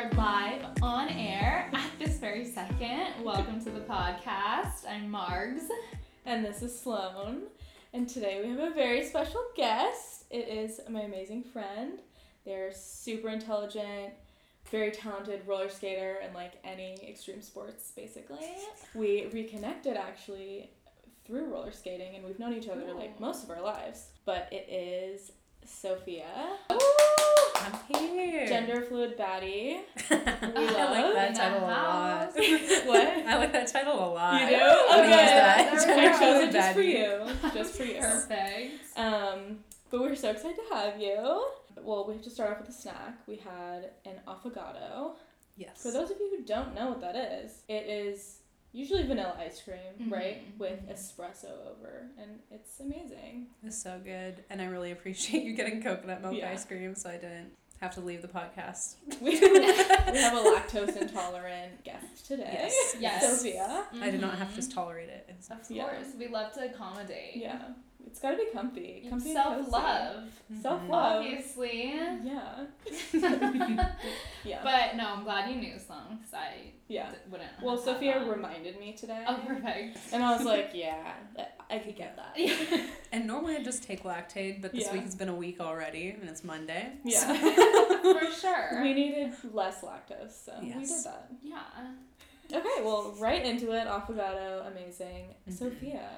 are live on air at this very second. Welcome to the podcast. I'm Margs. And this is Sloan. And today we have a very special guest. It is my amazing friend. They're super intelligent, very talented roller skater and like any extreme sports basically. We reconnected actually through roller skating and we've known each other like most of our lives. But it is Sophia, I'm here. gender fluid baddie. I love like that title a lot. what? I like that title a lot. You do? I'll Okay. that. There we I chose it just for you. Just for you. Perfect. Um, but we're so excited to have you. Well, we have to start off with a snack. We had an affogato. Yes. For those of you who don't know what that is, it is usually vanilla ice cream, Mhm, right? With mhm. espresso over, and it's amazing. It's so good, and I really appreciate you getting coconut milk Yeah. ice cream, so I didn't have to leave the podcast. We, we have a lactose intolerant guest today. Yes. Yes. Sophia. I did not have to Mhm. tolerate it. It's- Of Yeah. course. We love to accommodate. Yeah. It's gotta be comfy. Comfy Self and love. Mhm. Self love. Obviously. Yeah. Yeah. But no, I'm glad you knew some because I yeah. d- wouldn't. Well, have Sophia that. reminded me today. Oh, perfect. And I was like, yeah, I could get that. Yeah. And normally I just take Lactaid, but this Yeah. week it's been a week already, and it's Monday. Yeah. For sure. we needed less lactose, so we did that. yeah. Okay, well, right into it. Affogato, amazing. Mhm. Sophia,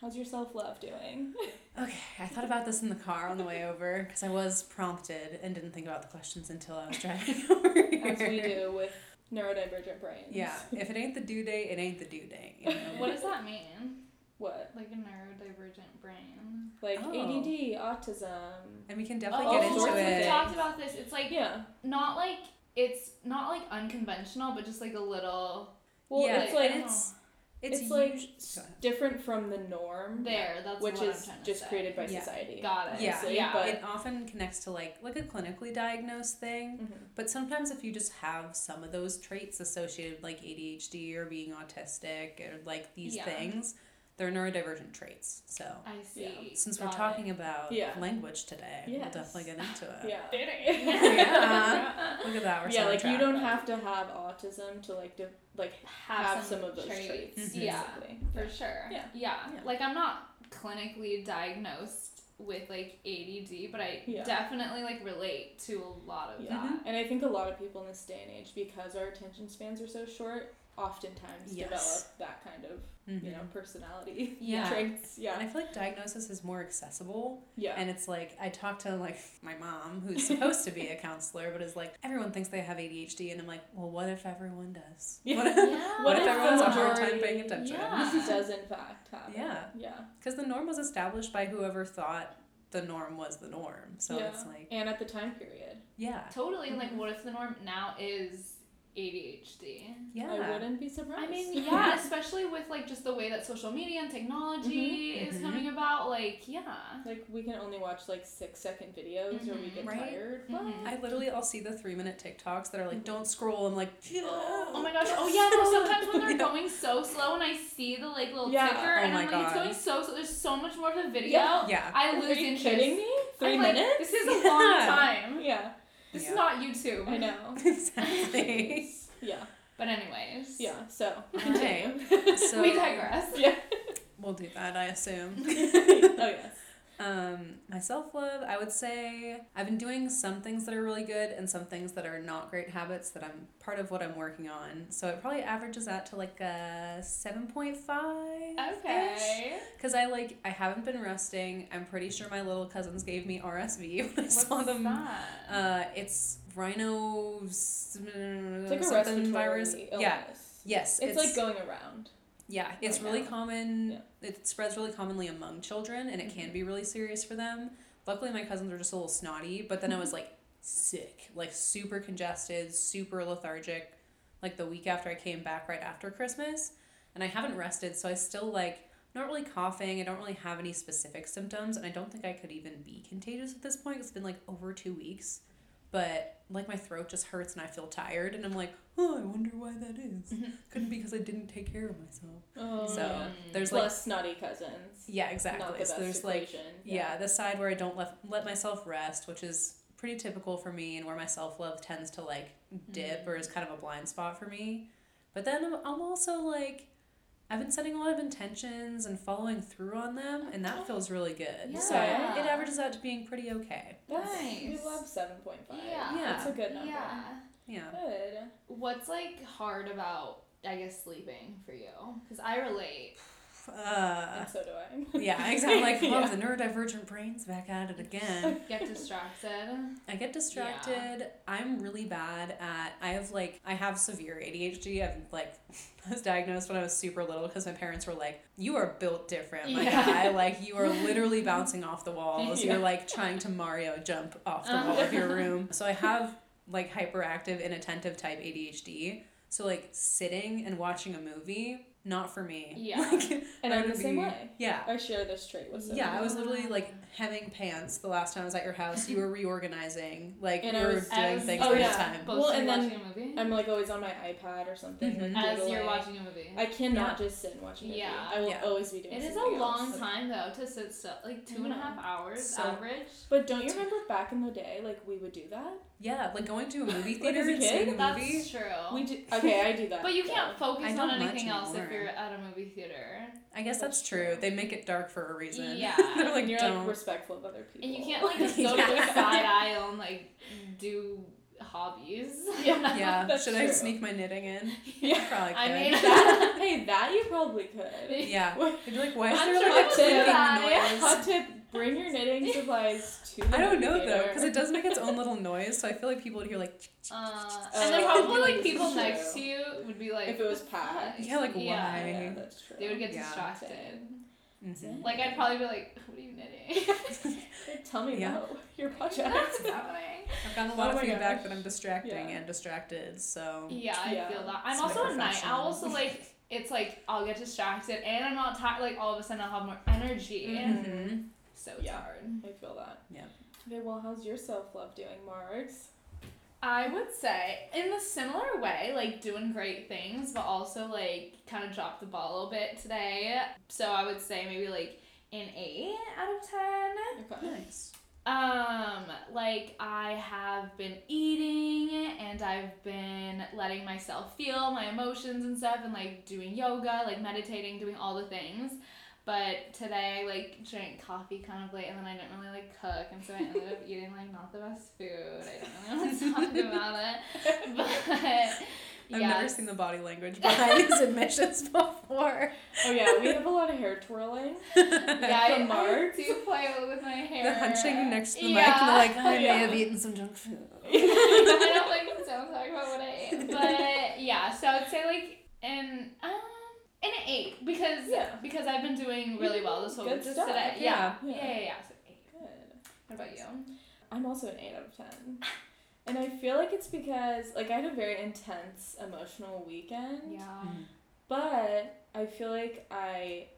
how's your self love doing? Okay, I thought about this in the car on the way over because I was prompted and didn't think about the questions until I was driving over here. As we do with neurodivergent brains. Yeah, if it ain't the due date, it ain't the due date. You know? What does that mean? What? Like a neurodivergent brain. Like Oh. ADD, autism. And we can definitely Oh, get into it. We it. talked about this. It's like Yeah. not like it's not like unconventional, but just like a little Well, yeah, it's like and it's it's, it's like us- different from the norm, there. That's which what is I'm trying to just say. created by Yeah. society. Got it. Yeah, yeah. but it often connects to like like a clinically diagnosed thing. Mhm. But sometimes if you just have some of those traits associated like ADHD or being autistic or like these Yeah. things, they're neurodivergent traits. So I see. since we're talking it. about Yeah. language today, Yes. we'll definitely get into it. yeah. Yeah. Look at that. We're yeah, like you don't have to have autism to like de- like have, some, of those traits. Mhm. Yeah, basically. for sure. Yeah. yeah. Yeah. Like I'm not clinically diagnosed with like ADD, but I Yeah. definitely like relate to a lot of Yeah. that. And I think a lot of people in this day and age, because our attention spans are so short, oftentimes Yes. develop that kind of, you know, Mhm. personality Yeah. traits. Yeah. And I feel like diagnosis is more accessible. Yeah. And it's like I talk to like my mom, who's supposed to be a counselor, but is like everyone thinks they have ADHD, and I'm like, well, what if everyone does? Yeah. What if, Yeah. what if the everyone's a hard time paying attention? Yeah. does in fact have it. Yeah. Yeah. Because the norm was established by whoever thought the norm was the norm. So yeah. it's like, and at the time period. yeah, Totally. And like, Mhm. what if the norm now is ADHD? yeah. I wouldn't be surprised. I mean, yeah, especially with like just the way that social media and technology Mhm, is mhm. coming about. Like, yeah. Like we can only watch like six second videos or we Mhm. get Right? tired. Mhm. But I literally, I'll see the three minute TikToks that are like, don't scroll. I'm like, Oh my gosh. Oh yeah. No. Sometimes when they're Yeah. going so slow and I see the like little Yeah. ticker Oh and I'm like, it's going so slow. There's so much more to the video. Yeah. Yeah. I Are lose you interest. kidding me? 3 I'm like, minutes? this is a long time. yeah. This Yeah. is not YouTube. I know. exactly. Yeah. But anyways. Yeah. So Okay. continue. So we digress. yeah. We'll do that, I assume. oh yes. Um, my self love, I would say I've been doing some things that are really good and some things that are not great habits that I'm part of what I'm working on. So it probably averages out to like a 7.5. Okay. Because I like, I haven't been resting. I'm pretty sure my little cousins gave me RSV when I What's saw them. that? Uh, it's rhino It's like a something respiratory virus. illness. Yeah. Yes. It's, like going around. Yeah, it's right really now. common. Yeah. It spreads really commonly among children, and it can be mm-hmm. really serious for them. Luckily, my cousins are just a little snotty, but then I was like sick, like super congested, super lethargic, like the week after I came back right after Christmas, and I haven't rested, so I still like not really coughing. I don't really have any specific symptoms, and I don't think I could even be contagious at this point. It's been like over two weeks, but like my throat just hurts and I feel tired, and I'm like, oh, I wonder why that is. Couldn't be because I didn't take care of myself. Oh, So Mm. there's plus like snotty cousins. yeah, exactly. the So there's like equation. yeah. the side where I don't let let myself rest, which is pretty typical for me and where my self love tends to like dip Mm-hmm. or is kind of a blind spot for me. But then I'm, I'm also like, I've been setting a lot of intentions and following through on them, and that feels really good. So it averages out to being pretty okay. That's, Nice. We love seven point five. Yeah. Yeah. That's a good number. Yeah. Yeah. Good. What's like hard about I guess sleeping for you? Because I relate. Uh, and so do I. yeah, exactly. Like, oh, Yeah. the neurodivergent brain's back at it again. Get distracted. I get distracted. I'm really bad at. I have like I have severe ADHD. I've like I was diagnosed when I was super little because my parents were like, "You are built different, my Yeah. guy. Like you are literally bouncing off the walls. Yeah. You're like trying to Mario jump off the Uh-huh. wall of your room." So I have like hyperactive, inattentive type ADHD. So like sitting and watching a movie, not for me. Yeah. Like, And I I'm the same be- way. Yeah. I share this trait with you. Yeah, I was literally like hemming pants the last time I was at your house. You were reorganizing, like And you I were was- doing as- things oh, for yeah. the time. Both Well, and then watching a movie. I'm like always on my iPad or something. Mhm. Like, As you're doodling. watching a movie. I cannot just sit and watch a movie. Yeah. I will Yeah. always be doing It is a long else. time though to sit still, like two and a half hours So- average. But don't you remember back in the day, like we would do that? Yeah, like going to a movie Like, theater as a and seeing kid? a That's movie. true. We do. Okay, I do that. but you can't focus on anything else if anymore. You're at a movie theater. I guess that's, That's true. true. They make it dark for a reason. Yeah. They're like, and you're don't. like respectful of other people. And you can't like just go to the side aisle and like do hobbies. Yeah. yeah, That's should I sneak my knitting in? Yeah. Probably could. I mean- that, hey, that you probably could. yeah. You'd be like, why is I'm there sure like a I would do clicking that, noise? Hot tip: Bring your knitting supplies to. The I don't know though, because it does make its own little noise. So I feel like people would hear like, Uh, Oh, and then probably like people is next to you would be like, If it was "What the packed. Yeah, like, why? Yeah, that's true. They would get Yeah. distracted. mhm. Like I'd probably be like, "What are you knitting? Tell me Yeah. about your project. What's happening?" I've gotten a Oh lot of feedback gosh. that I'm distracting Yeah. and distracted. So Yeah, I Yeah. feel that. I'm It's also a night owl, so like it's like I'll get distracted and I'm not tired. Like all of a sudden I'll have more energy. Mhm. So it's Yeah. hard. I feel that. Yeah. Okay, well, how's your self love doing, Margs? I would say in a similar way, like doing great things, but also like kind of dropped the ball a little bit today. So I would say maybe like an eight out of ten. Okay. nice. Um, like I have been eating and I've been letting myself feel my emotions and stuff and like doing yoga, like meditating, doing all the things. But today I like drank coffee kind of late and then I didn't really like cook and so I ended up eating like not the best food. I don't really want to talk about it. But I've yeah. never seen the body language behind these admissions before. Oh yeah, we have a lot of hair twirling. yeah, from I, I Mark. do play with my hair. They're hunching next to the mic and like, I Yeah. may have eaten some junk food. I don't like don't talk about what I ate. But yeah, so I would say like an an eight because Yeah. because I've been doing really well this whole Good just stuff. today. Yeah. Yeah. Yeah. Yeah, yeah, yeah. So eight. Good. What about you? I'm also an 8 out of 10. And I feel like it's because, like, I had a very intense emotional weekend. Yeah. But I feel like I,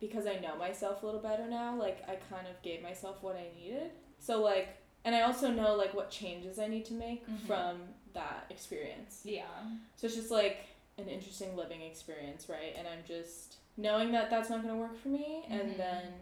because I know myself a little better now, like, I kind of gave myself what I needed. So, like, and I also know, like, what changes I need to make Mhm. from that experience. Yeah. So it's just, like, an interesting living experience, right? And I'm just knowing that that's not going to work for me Mhm. and then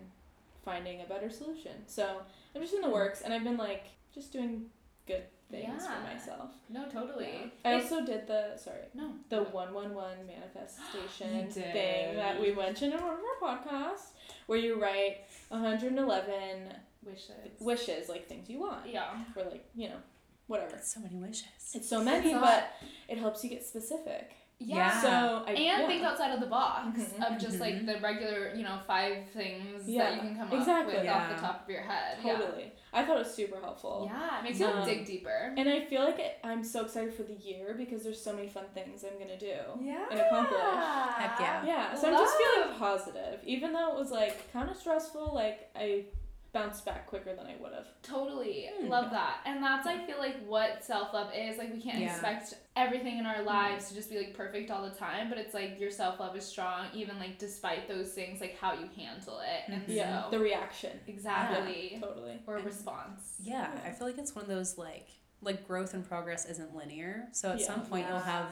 finding a better solution. So I'm just in the works and I've been, like, just doing good things Yeah. for myself. No, totally. I also did the, sorry, no. the 111 manifestation You thing that we mentioned in one of our podcasts where you write 111 wishes. wishes, like things you want, Yeah. or like, you know, whatever. That's so many wishes. It's so many, but it helps you get specific. Yeah. Yeah. So I and yeah. think outside of the box Mhm. of just like Mhm. the regular, you know, five things Yeah, that you can come exactly. up with off the top of your head. Totally. I thought it was super helpful. Yeah. Yeah. It makes you Um, dig deeper. And I feel like it, I'm so excited for the year because there's so many fun things I'm gonna do. Yeah. and accomplish. Heck yeah. Yeah, so I'm just feeling positive. Even though it was like kind of stressful, like I bounced back quicker than I would have. Totally. Hmm. Love that. And that's I feel like what self love is. Like we can't Yeah. expect everything in our lives to just be like perfect all the time, but it's like your self love is strong even like despite those things, like how you handle it. And Mhm. Yeah, so the reaction. exactly. Totally. Or And- response. Yeah, Yeah. I feel like it's one of those like like growth and progress isn't linear. So at Yeah. some point you'll have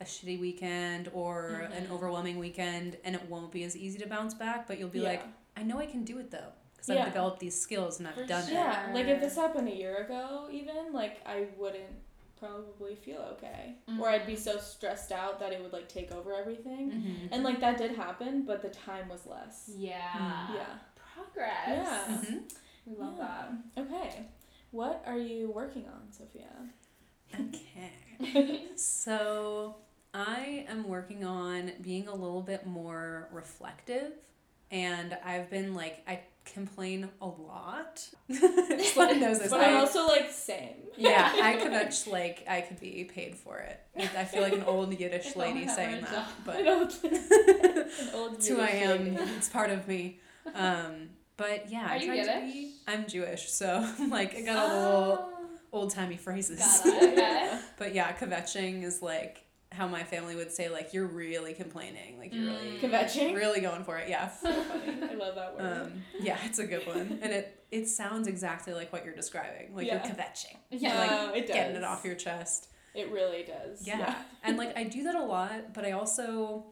a shitty weekend or an Mhm. overwhelming weekend and it won't be as easy to bounce back, but you'll be Yeah. like, I know I can do it though. Because Yeah. I've developed these skills and I've For done sure. it. Yeah, like if this happened a year ago, even like I wouldn't probably feel okay, or I'd be Mhm. so stressed out that it would like take over everything. Mhm. And like that did happen, but the time was less. Yeah. Mm. Yeah. Progress. Yeah. Mhm. We love Yeah. that. Okay. What are you working on, Sophia? Okay. So I am working on being a little bit more reflective, and I've been like I complain a lot. Sloan knows this. But I'm I- also like same. yeah, I could actually like I could be paid for it. I I feel like an old Yiddish lady saying that, job. but An old, it's who I am. lady. It's part of me. Um, but yeah, Are I you Yiddish? be. I'm Jewish, so like I got a little old timey phrases. Got it. Okay. But yeah, kvetching is like how my family would say like you're really complaining, like you're really Mm. Kvetching? really going for it. Yeah. So funny. I love that word. Um, yeah, it's a good one, and it it sounds exactly like what you're describing. Like Yeah. you're kvetching, Yeah. like it does. getting it off your chest. It really does. Yeah. and like I do that a lot, but I also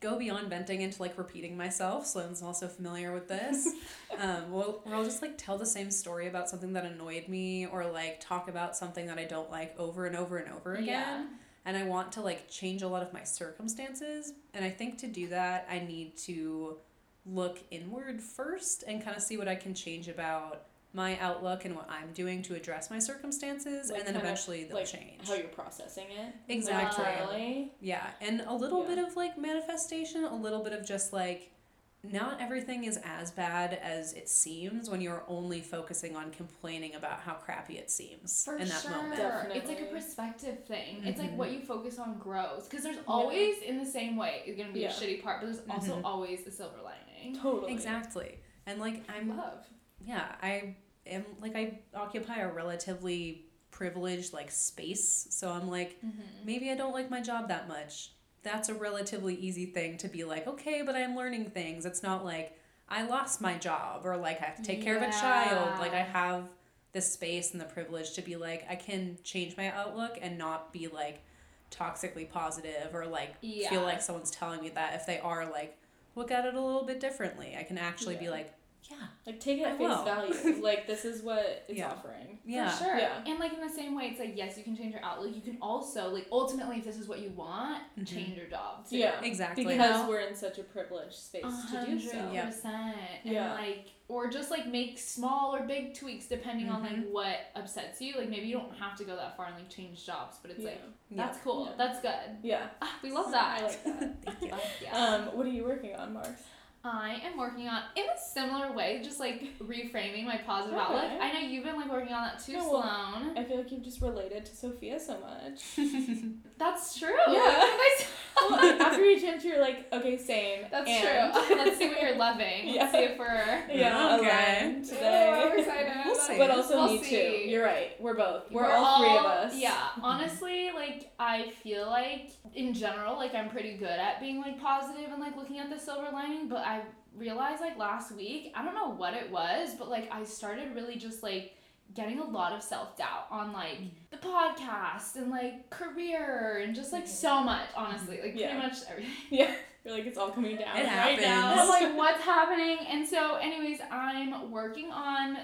go beyond venting into like repeating myself. Sloan's also familiar with this. um, well, where I'll just like tell the same story about something that annoyed me, or like talk about something that I don't like over and over and over again. Yeah. And I want to like change a lot of my circumstances. And I think to do that, I need to look inward first and kind of see what I can change about my outlook and what I'm doing to address my circumstances, Like and then eventually they'll like, change. How you're processing it. Exactly. Yeah, and a little Yeah. bit of like manifestation, a little bit of just like not everything is as bad as it seems when you're only focusing on complaining about how crappy it seems For in that sure. moment. It's like a perspective thing. It's like what you focus on grows. Because there's always, in the same way, it's going to be Yeah. a shitty part, but there's also Mhm. always a silver lining. Totally. Exactly. And like I'm Love. yeah, I am like I occupy a relatively privileged like space, so I'm like Mm-hmm. maybe I don't like my job that much. That's a relatively easy thing to be like, okay, but I'm learning things. It's not like I lost my job or like I have to take care of a child. Like I have the space and the privilege to be like, I can change my outlook and not be like toxically positive or like Yeah. feel like someone's telling me that if they are like, look at it a little bit differently. I can actually be like, yeah, Like take it at face value. like this is what it's Yeah. offering. yeah. For sure. Yeah. And like in the same way, it's like yes, you can change your outlook. You can also like ultimately, if this is what you want, Mhm. change your job too. Yeah. Exactly. Because know? we're in such a privileged space A to do hundred so. Yeah. percent. And Yeah. like, or just like make small or big tweaks depending on like Mhm. what upsets you. Like maybe you don't have to go that far and like change jobs, but it's Yeah. like Yeah. that's cool. Yeah. That's good. Yeah. Ah, we love that. I like that. Thank you. Yeah. Um, what are you working on, Mark? I am working on in a similar way, just like reframing my positive Okay. outlook. I know you've been like working on that too, Yeah, well, Sloan. I feel like you've just related to Sophia so much. That's true. Yeah. That's, well, after each answer, you're like, okay, same. that's and. true. Let's see what you're loving. Yeah. Let's see if we're. Yeah, Okay. aligned Oh, today. I'm excited. We'll see. But also We'll me too. see. You're right. We're both. We're, all, three of us. Yeah, honestly, like I feel like in general, like I'm pretty good at being like positive and like looking at the silver lining. But I realized like last week, I don't know what it was, but like I started really just like getting a lot of self doubt on like mm-hmm. the podcast and like career and just like so mm-hmm. much. Honestly, like Yeah. pretty much everything. Yeah. You're like, it's all coming down It right now. Happens. I'm like, what's happening? And so, anyways, I'm working on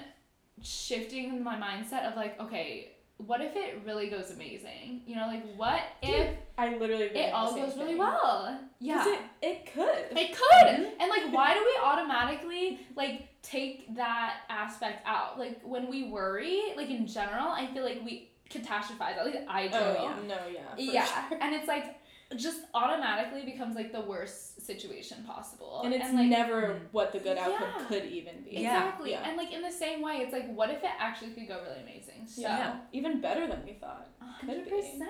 shifting my mindset of like, okay, what if it really goes amazing? You know, like, what if I literally it all goes really well? Yeah. It, it could. It could. Mm-hmm. And like why do we automatically like take that aspect out? Like when we worry, like in general, I feel like we catastrophize. At least I do. Oh, yeah. No, yeah. Yeah. sure. And it's like just automatically becomes like the worst situation possible. And it's like never Mm. what the good outcome Yeah. could even be. Exactly. Yeah. And like in the same way, it's like what if it actually could go really amazing? So Yeah. Even better than we thought. hundred Could be. percent.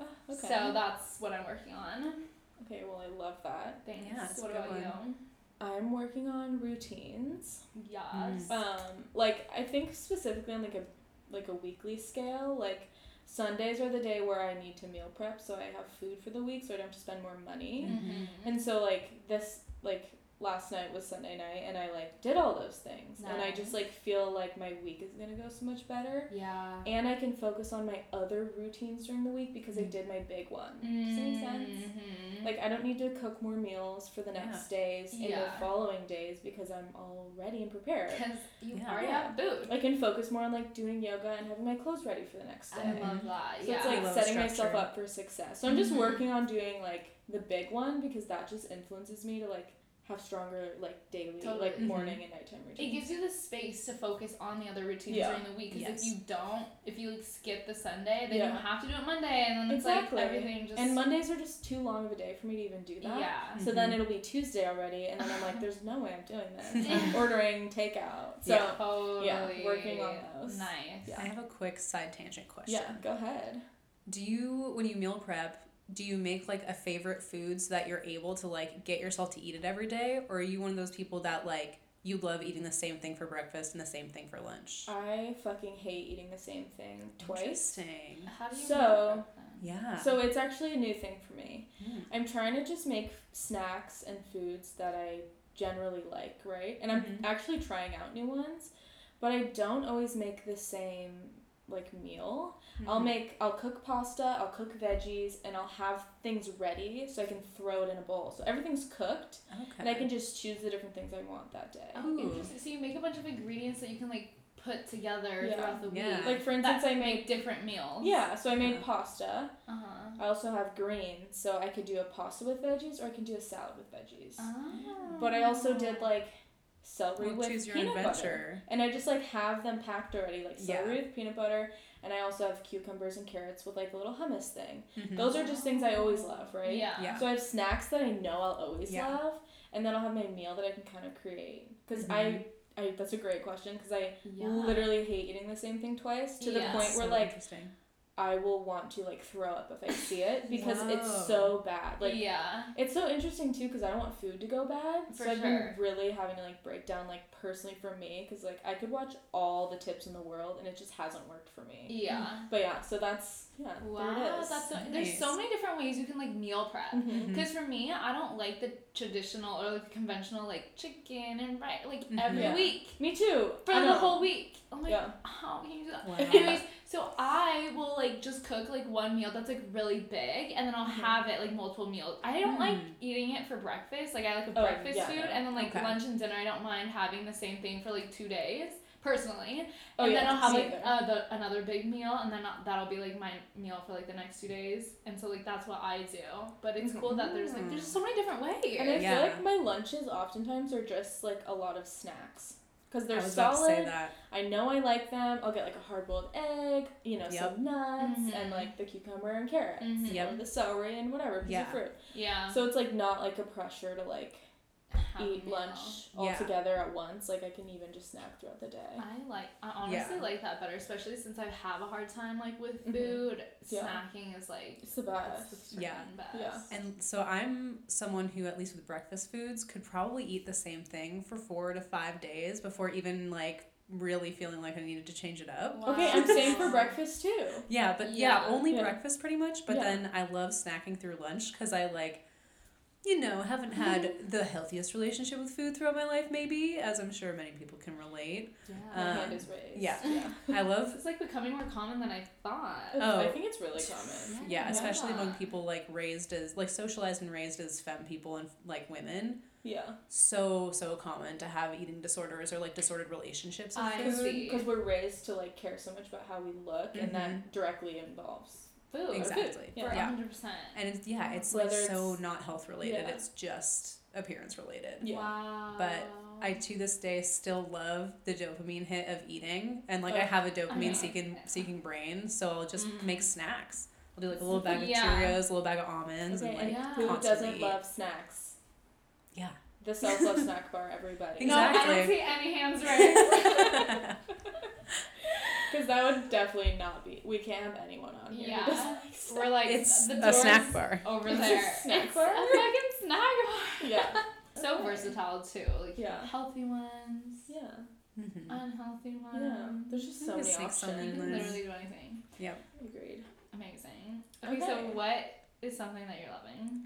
Oh, okay. So that's what I'm working on. okay, well, I love that. Thanks. Yeah, what about one. you? I'm working on routines. Yes. Um, like I think specifically on like a like a weekly scale, like Sundays are the day where I need to meal prep so I have food for the week so I don't have to spend more money. Mhm. And so like this like last night was Sunday night and I like did all those things and I just like feel like my week is going to go so much better Yeah. and I can focus on my other routines during the week because I did my big one. Does that make sense? Mhm. Like I don't need to cook more meals for the next days and the following days because I'm all ready and prepared. Because you Yeah. already Yeah. have food. I can focus more on like doing yoga and having my clothes ready for the next day. I love that. So yeah. it's like love setting myself up for success. So I'm just Mhm. working on doing like the big one because that just influences me to like have stronger like daily Totally. like Mhm. morning and nighttime routines. it gives you the space to focus on the other routines Yeah. during the week. Because Yes. if you don't, if you like skip the Sunday, then Yeah. you have to do it Monday, and then it's Exactly. like everything just. and Mondays are just too long of a day for me to even do that. Yeah. So then Mhm. it'll be Tuesday already, and then I'm like, there's no way I'm doing this. Yeah. I'm ordering takeout. So Yeah. Totally. working on those. Nice. Yeah. I have a quick side tangent question. yeah, go ahead. Do you, when you meal prep, do you make like a favorite food so that you're able to like get yourself to eat it every day, or are you one of those people that like you love eating the same thing for breakfast and the same thing for lunch? I fucking hate eating the same thing twice. Interesting. How do you So- meal? Yeah. So it's actually a new thing for me. Mm. I'm trying to just make snacks and foods that I generally like, right? And I'm Mhm. actually trying out new ones, but I don't always make the same like meal. I'll Mhm. make I'll cook pasta, I'll cook veggies, and I'll have things ready so I can throw it in a bowl. So everything's cooked okay. and I can just choose the different things I want that day. Oh, Ooh. interesting. So you make a bunch of ingredients that you can like put together Yeah. throughout the week. Yeah. Like for that instance, I make made different meals. yeah, so I made Yeah. pasta. Uh huh. I also have greens, so I could do a pasta with veggies or I can do a salad with veggies. Oh. But I also did like celery Well, with choose your peanut butter. And I just like have them packed already, like Yeah. celery with peanut butter, and I also have cucumbers and carrots with like a little hummus thing. Mhm. Those are just things I always love, right? Yeah. Yeah. So I have snacks that I know I'll always Yeah. love, and then I'll have my meal that I can kind of create. Because I, I, that's a great question because I Yeah. literally hate eating the same thing twice to the Yeah. point where So like interesting. I will want to like throw up if I see it because Whoa. it's so bad. Like yeah. it's so interesting too because I don't want food to go bad. For so I've sure. been really having to like break down like personally for me because like I could watch all the tips in the world and it just hasn't worked for me. Yeah. But yeah, so that's yeah. Wow, there that's so, there's so many different ways you can like meal prep. Mhm. Mhm. Because for me, I don't like the traditional or like conventional like chicken and rice like Mhm. every Yeah. week Me too. for I the know. whole week. I'm like, Yeah. how can you do that? Wow. Anyways, so I will like just cook like one meal that's like really big, and then I'll Mhm. have it like multiple meals. I don't like Mm. eating it for breakfast. Like I like a Oh, breakfast yeah, food, yeah. and then like Okay. lunch and dinner. I don't mind having the same thing for like two days personally. Oh, and yeah, then I'll have like uh, the, another big meal, and then I'll- that'll be like my meal for like the next two days. And so like that's what I do. But it's cool that there's like there's just so many different ways. And I Yeah. feel like my lunches oftentimes are just like a lot of snacks. Because they're I was about solid. to say that. I know I like them. I'll get like a hard boiled egg, you know, Yep. some nuts, Mhm. and like the cucumber and carrots, Mhm. or Yep. the celery and whatever piece Yeah. of fruit. yeah. So it's like not like a pressure to like have a eat meal. lunch all Yeah. together at once. Like I can even just snack throughout the day. I like I honestly Yeah. like that better, especially since I have a hard time like with Mhm. food. Yeah. Snacking is like It's the that's best. the Yeah. best. Yeah. And so I'm someone who, at least with breakfast foods, could probably eat the same thing for four to five days before even like really feeling like I needed to change it up. Okay, I'm same for breakfast too. Yeah, but yeah, Yeah. only Yeah. breakfast pretty much. But Yeah. then I love snacking through lunch because I like, you know, haven't had the healthiest relationship with food throughout my life, maybe, as I'm sure many people can relate. Yeah. Um, hand is raised. yeah. yeah. I love, it's like becoming more common than I thought. Oh. I think it's really common. yeah, especially among people like raised as, like socialized and raised as femme people and like women. Yeah. So, so common to have eating disorders or like disordered relationships with I food. see. Because we're raised to like care so much about how we look, and Mhm. that directly involves. Food. Exactly. Yeah. For Yeah. 100%. And it's, yeah, it's like Whether so it's- not health related. yeah. It's just appearance related. Yeah. Wow. But I to this day still love the dopamine hit of eating, and like I have a dopamine Okay. seeking seeking brain, so I'll just Mhm. make snacks. I'll do like a little bag of Yeah. Cheerios, a little bag of almonds, Okay, and and like Yeah. who doesn't eat. love snacks? yeah. The self love snack bar, everybody. No, I don't see any hands raised. Because that would definitely not be. We can't have anyone on here. yeah. like. We're like it's the a snack bar. over It's a there. snack it's bar? a fucking snack bar. Yeah. So Okay. versatile too. Like Yeah. healthy ones, Yeah. Mm-hmm. unhealthy ones. Yeah. There's just so many options. You can literally do anything. Yep. Agreed. Amazing. Okay, so what is something that you're loving?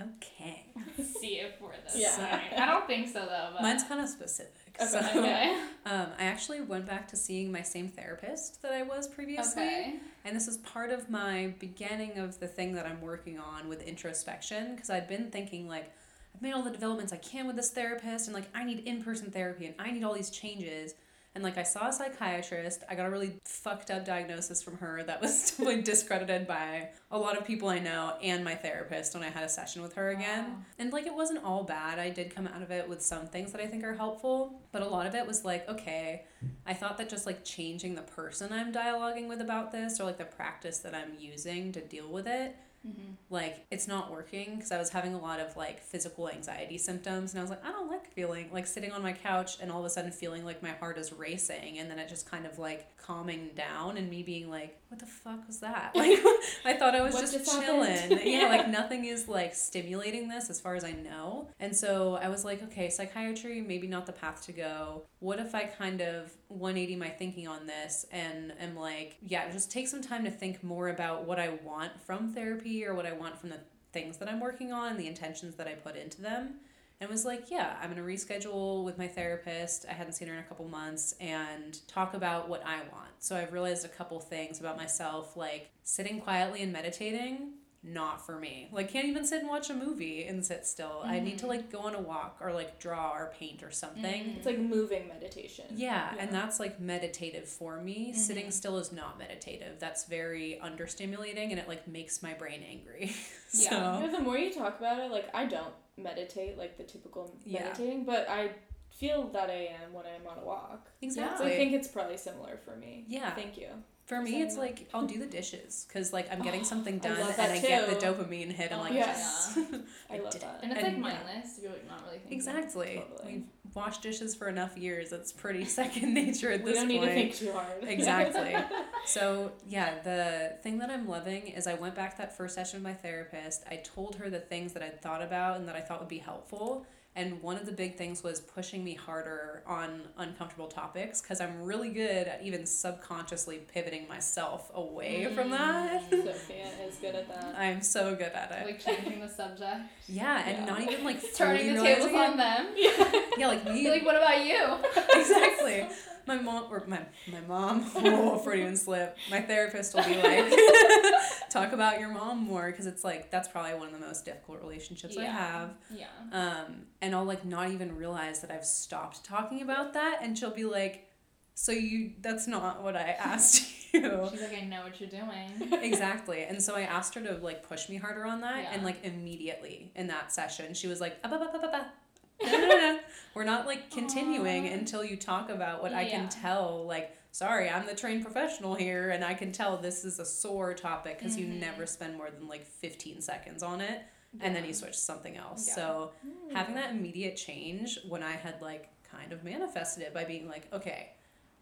Okay. see it for them. Yeah. I don't think so though. But Mine's kind of specific. Okay. So, okay. um, I actually went back to seeing my same therapist that I was previously. Okay. And this is part of my beginning of the thing that I'm working on with introspection because I'd been thinking, like, I've made all the developments I can with this therapist, and like, I need in person therapy and I need all these changes. And like, I saw a psychiatrist. I got a really fucked up diagnosis from her that was totally discredited by a lot of people I know and my therapist when I had a session with her again. Wow. And like, it wasn't all bad. I did come out of it with some things that I think are helpful, but a lot of it was like, okay, I thought that just like changing the person I'm dialoguing with about this or like the practice that I'm using to deal with it, Mm-hmm. like it's not working because I was having a lot of like physical anxiety symptoms and I was like, I don't like feeling like sitting on my couch and all of a sudden feeling like my heart is racing and then it just kind of like calming down and me being like, what the fuck was that? Like I thought I was just, just chilling. yeah, Yeah. like nothing is like stimulating this as far as I know. And so I was like, okay, psychiatry, maybe not the path to go. What if I kind of 180 my thinking on this and am like, yeah, just take some time to think more about what I want from therapy or what I want from the things that I'm working on, the intentions that I put into them. And was like, yeah, I'm gonna reschedule with my therapist. I hadn't seen her in a couple months and talk about what I want. So I've realized a couple things about myself, like sitting quietly and meditating not for me. Like can't even sit and watch a movie and sit still. I need to mm-hmm. like go on a walk or like draw or paint or something. Mm-hmm. It's like moving meditation. Yeah, and that's like meditative for me. Sitting mm-hmm. still is not meditative. That's very understimulating and it like makes my brain angry. Yeah. so Yeah, the more you talk about it, like I don't meditate like the typical Yeah. meditating, but I feel that I am when I'm on a walk. Exactly. So. I think it's probably similar for me. Yeah. Thank you. For me, it's like I'll do the dishes because like I'm getting something done love and that I get the dopamine hit. I'm like, yeah. yes, I, I love did. that. And it's And like yeah. mindless. You're like not really thinking. exactly. Totally. We've washed dishes for enough years. It's pretty second nature at we this don't need point. to think too hard. Exactly. so yeah, the thing that I'm loving is I went back that first session with my therapist. I told her the things that I'd thought about and that I thought would be helpful. And one of the big things was pushing me harder on uncomfortable topics because I'm really good at even subconsciously pivoting myself away from mm, that. Sophia is good at that. I'm so good at it. Like changing the subject, yeah, and Yeah. not even like turning the tables on them. it. Yeah, like me. Like, what about you? exactly. My mom or my my mom. Oh, Freudian slip. My therapist will be like, talk about your mom more because it's like that's probably one of the most difficult relationships I have. Yeah. Um, and I'll like not even realize that I've stopped talking about that, and she'll be like, "So you? That's not what I asked you." She's like, I know what you're doing. exactly. And so I asked her to like push me harder on that, and like immediately in that session, she was like, "Ah, ba, ba, ba, ba, ba. No, no, no, no. We're not like continuing Aw. until you talk about what I can tell. Like, sorry, I'm the trained professional here, and I can tell this is a sore topic because you Mhm. never spend more than like 15 seconds on it, and then you switch to something else. Yeah. So Hmm. having that immediate change when I had like kind of manifested it by being like, okay,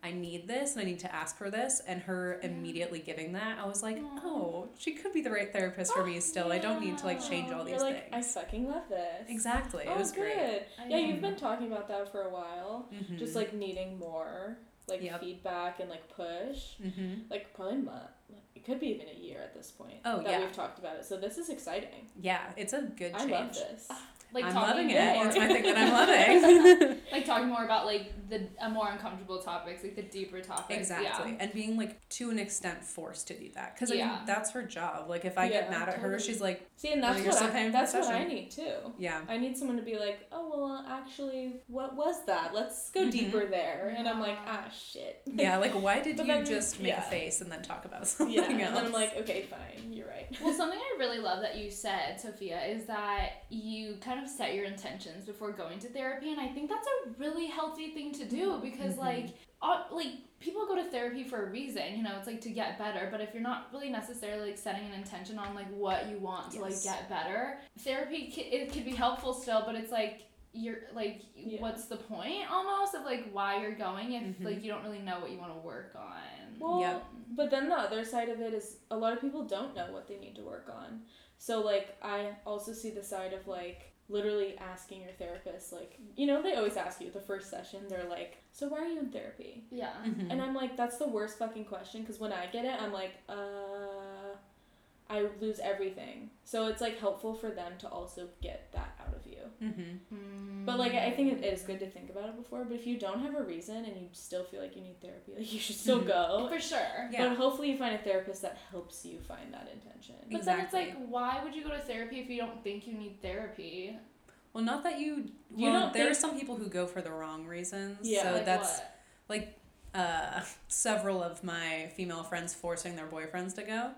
I need this and I need to ask for this, and her immediately giving that, I was like, Aw. oh, she could be the right therapist for me still. I don't need to like change all You're these like, things. I fucking love this. Exactly. Oh, it was good. great. I Yeah, know. you've been talking about that for a while. Mm-hmm. Just like needing more, like Yep. feedback and like push. Mm-hmm. Like probably a month. It could be even a year at this point. Oh, that yeah. we've talked about it. So this is exciting. Yeah, it's a good change. I love this. Like I'm talking loving it. more. It's my thing that I'm loving. like talking more about like the uh, more uncomfortable topics, like the deeper topics. exactly. Yeah. And being like to an extent forced to do that. Because I Yeah. mean, that's her job. Like if I get Yeah, mad at her, she's like, See, and that's you're what I, that's what I need too. yeah. I need someone to be like, oh well, actually, what was that? Let's go Mhm. deeper there. And I'm like, ah, shit. Yeah, like why did you then- just make a face and then talk about something Yeah. else? And I'm like, okay, fine, you're right. Well, something I really love that you said, Sophia, is that you kind of set your intentions before going to therapy, and I think that's a really healthy thing to do because, Mhm. like, uh, like people go to therapy for a reason, you know, it's like to get better. But if you're not really necessarily like setting an intention on like what you want to like get better, therapy c- it could be helpful still, but it's like you're like Yeah. what's the point almost of like why you're going if Mhm. like you don't really know what you want to work on. Well, Yep. but then the other side of it is a lot of people don't know what they need to work on. So like I also see the side of like literally asking your therapist like you know they always ask you the first session they're like so why are you in therapy yeah. Mhm. and i'm like that's the worst fucking question because when i get it i'm like uh i lose everything so it's like helpful for them to also get that out of you. Mm-hmm. But like I think it is good to think about it before. But if you don't have a reason and you still feel like you need therapy, like you should still Mhm. go. For sure. Yeah. But hopefully you find a therapist that helps you find that intention. But then it's like, why would you go to therapy if you don't think you need therapy? Well, not that you. You Well, don't there are some people who go for the wrong reasons. Yeah. So like that's what? uh, several of my female friends forcing their boyfriends to go.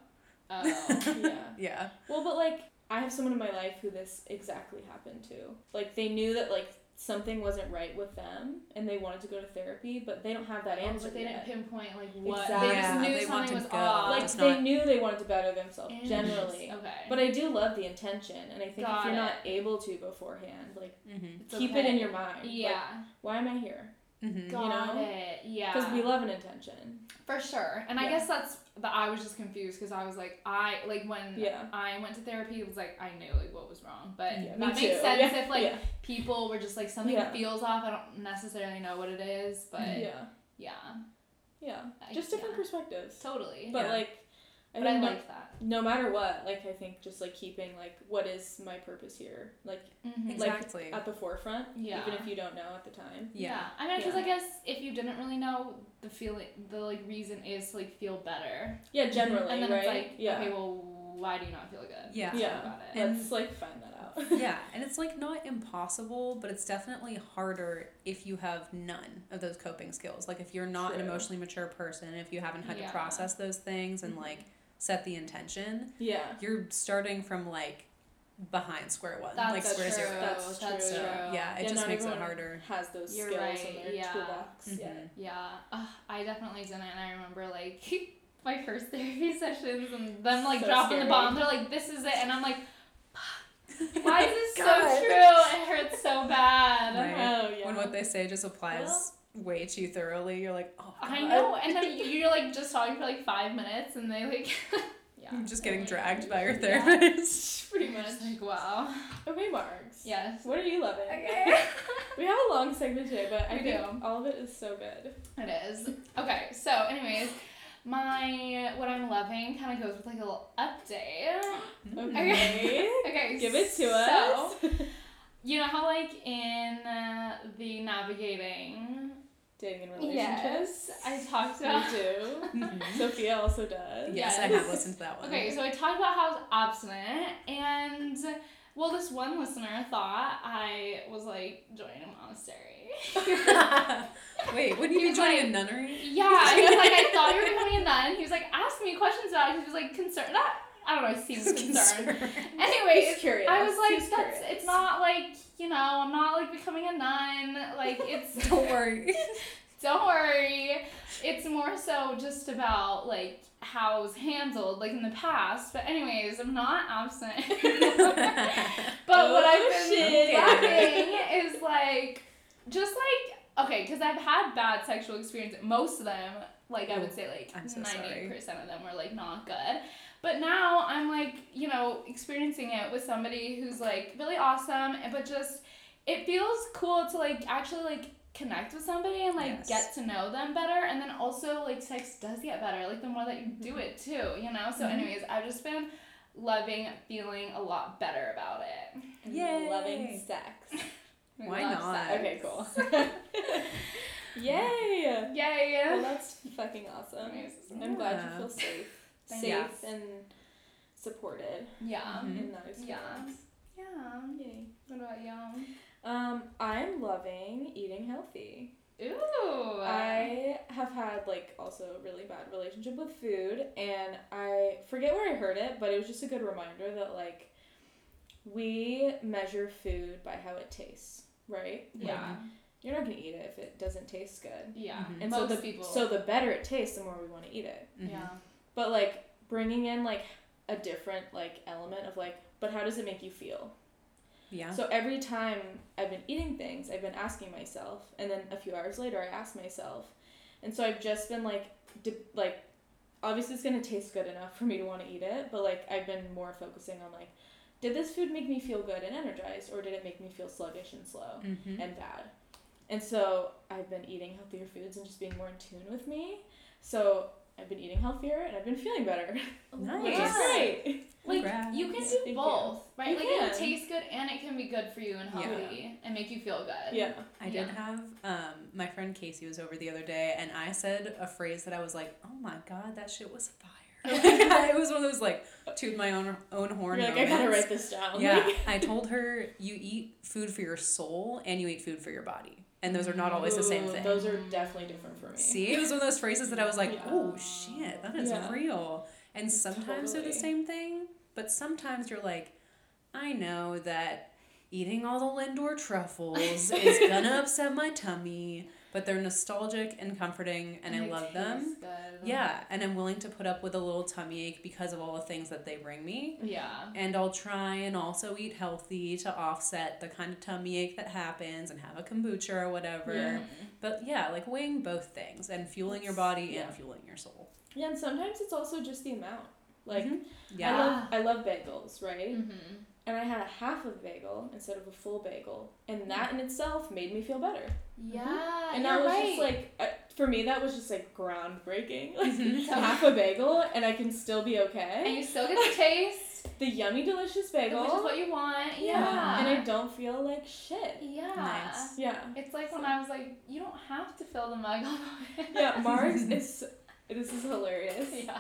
Oh. yeah. Yeah. Well, but like I have someone in my life who this exactly happened to. Like they knew that like something wasn't right with them and they wanted to go to therapy, but they don't have that Oh, answer but they yet. didn't pinpoint like what Exactly. they just Yeah, knew they something was go. off. like Just they not- knew they wanted to better themselves Interesting. generally. Okay. But I do love the intention, and I think Got if you're it. not able to beforehand, like Mm-hmm. It's keep it in your mind. Like, yeah. why am I here? Mm-hmm. Got know? it. Yeah. Because we love an intention. For sure. And I guess that's that I was just confused because I was like I like when Yeah. I went to therapy it was like I knew like what was wrong. But Yeah, that makes too. sense Yeah. if like yeah. people were just like something Yeah. feels off. I don't necessarily know what it is, but yeah, yeah. yeah, I- just different yeah. perspectives. Totally. But Yeah. like, I but I think no, like that. no matter what, like I think just like keeping like what is my purpose here, like Mhm. Exactly. at the forefront, Yeah. even if you don't know at the time. yeah. I mean, because Yeah. I guess if you didn't really know, the feeling, the like reason is to like feel better, Yeah, generally, and then right? it's like, yeah, okay, well, why do you not feel good? Yeah. Yeah. about it. And- let's like find that out. yeah, and it's like not impossible, but it's definitely harder if you have none of those coping skills. Like if you're not an emotionally mature person, if you haven't had Yeah. to process those things and Mhm. like set the intention, yeah, you're starting from like behind square one, That's like true. square zero. That's That's true. true. Yeah, it Yeah, just makes it harder. has those You're skills right, in their yeah. toolbox. Yeah. Mhm. Yeah, Ugh, I definitely didn't. And I remember like my first therapy sessions and them like So dropping the bomb. They're like, "This is it," and I'm like, "Why is this so true? It hurts so bad." Right. Oh yeah. When what they say just applies way too thoroughly, you're like, oh, I God. know, and then you're like just talking for like five minutes, and they like, yeah, You're just getting Like, dragged by your yeah. therapist. Pretty much. just like, wow. Okay, Margs. Yes. What are you loving? Okay. We have a long segment today, but I We think do. all of it is so good. It is. Okay, so anyways, my what I'm loving kind of goes with like a little update. Okay. Okay, Give it to so, us. You know how like in uh, the navigating. Dating and relationships. Yes, I talked We about. do. Mhm. Sophia also does. Yes, I have listened to that one. Okay, so I talked about how I was abstinent, and well, this one listener thought I was like joining a monastery. Wait, wouldn't you be joining like- a nunnery? Yeah, he was like, I thought you were becoming a nun. He was like, asking me questions about it. He was like, concerned. Not, I don't know. He seems concerned. Anyway, He's curious. I was like, He's that's. curious. It's not like you know. I'm not like becoming a nun. Like it's. Don't worry. don't worry. It's more so just about like how it was handled, like in the past. But anyways, I'm not absent. But what Oh, I've been shit. loving is like, just like, okay, because I've had bad sexual experiences. Most of them, like, I would say, like, I'm so 98% of them were, like, not good. But now I'm, like, you know, experiencing it with somebody who's, like, really awesome, and- but just, it feels cool to, like, actually, like, connect with somebody and, like, Yes. get to know them better. And then also, like, sex does get better, like, the more that you do it, too, you know? So, Mhm. anyways, I've just been loving feeling a lot better about it. And Yay. Loving sex. Why not? sex. Okay, cool. Yay! Yay! Well, that's fucking awesome. Amazing. I'm glad you feel safe, Thank safe you. and supported yeah. Mhm. in that experience. Yeah. Yeah. Yay. What about you? Um, I'm loving eating healthy. Ooh. I have had like also a really bad relationship with food and I forget where I heard it, but it was just a good reminder that like we measure food by how it tastes, right? yeah. Like, you're not gonna eat it if it doesn't taste good. Yeah. Mhm. And Most so the people. so the better it tastes, the more we want to eat it. Mhm. yeah. But like bringing in like a different like element of like, but how does it make you feel? Yeah. So every time I've been eating things, I've been asking myself, and then a few hours later, I ask myself, and so I've just been like, di- like, obviously it's gonna taste good enough for me to want to eat it, but like I've been more focusing on like, did this food make me feel good and energized, or did it make me feel sluggish and slow Mhm. and bad? And so I've been eating healthier foods and just being more in tune with me. So I've been eating healthier and I've been feeling better. Nice. Which is Yeah. great. Like Congrats. you can Thank do you. both, right? You like it can. tastes good and it can be good for you and Yeah. healthy and make you feel good. Yeah. I did have um, my friend Casey was over the other day, and I said a phrase that I was like, "Oh my god, that shit was fire!" it was one of those like toot my own own horn. You're like, I gotta write this down. Yeah, I told her you eat food for your soul and you eat food for your body, and those are not always the same thing. Those are definitely different for me. See, it was one of those phrases that I was like, Yeah. "Oh shit, that is Yeah. real." And sometimes they're the same thing, but sometimes you're like, "I know that eating all the Lindor truffles is gonna upset my tummy, but they're nostalgic and comforting, and, I love them." Good. Yeah, and I'm willing to put up with a little tummy ache because of all the things that they bring me. Yeah. And I'll try and also eat healthy to offset the kind of tummy ache that happens and have a kombucha or whatever. Yeah. But yeah, like weighing both things and fueling your body Yeah. and fueling your soul. Yeah, and sometimes it's also just the amount. Like Mhm. I Yeah. love I love bagels, right? Mm-hmm. And I had a half of a bagel instead of a full bagel, and that in itself made me feel better. Yeah. and you're that was right. just like uh, for me that was just like groundbreaking. Like Mhm. half a bagel and I can still be okay. and you still get the taste, The yummy delicious bagel. which is what you want. yeah. Yeah. And I don't feel like shit. Yeah. Nice. Yeah. It's like when I was like, you don't have to fill the mug all the way. Yeah, Margs is this is hilarious. yeah.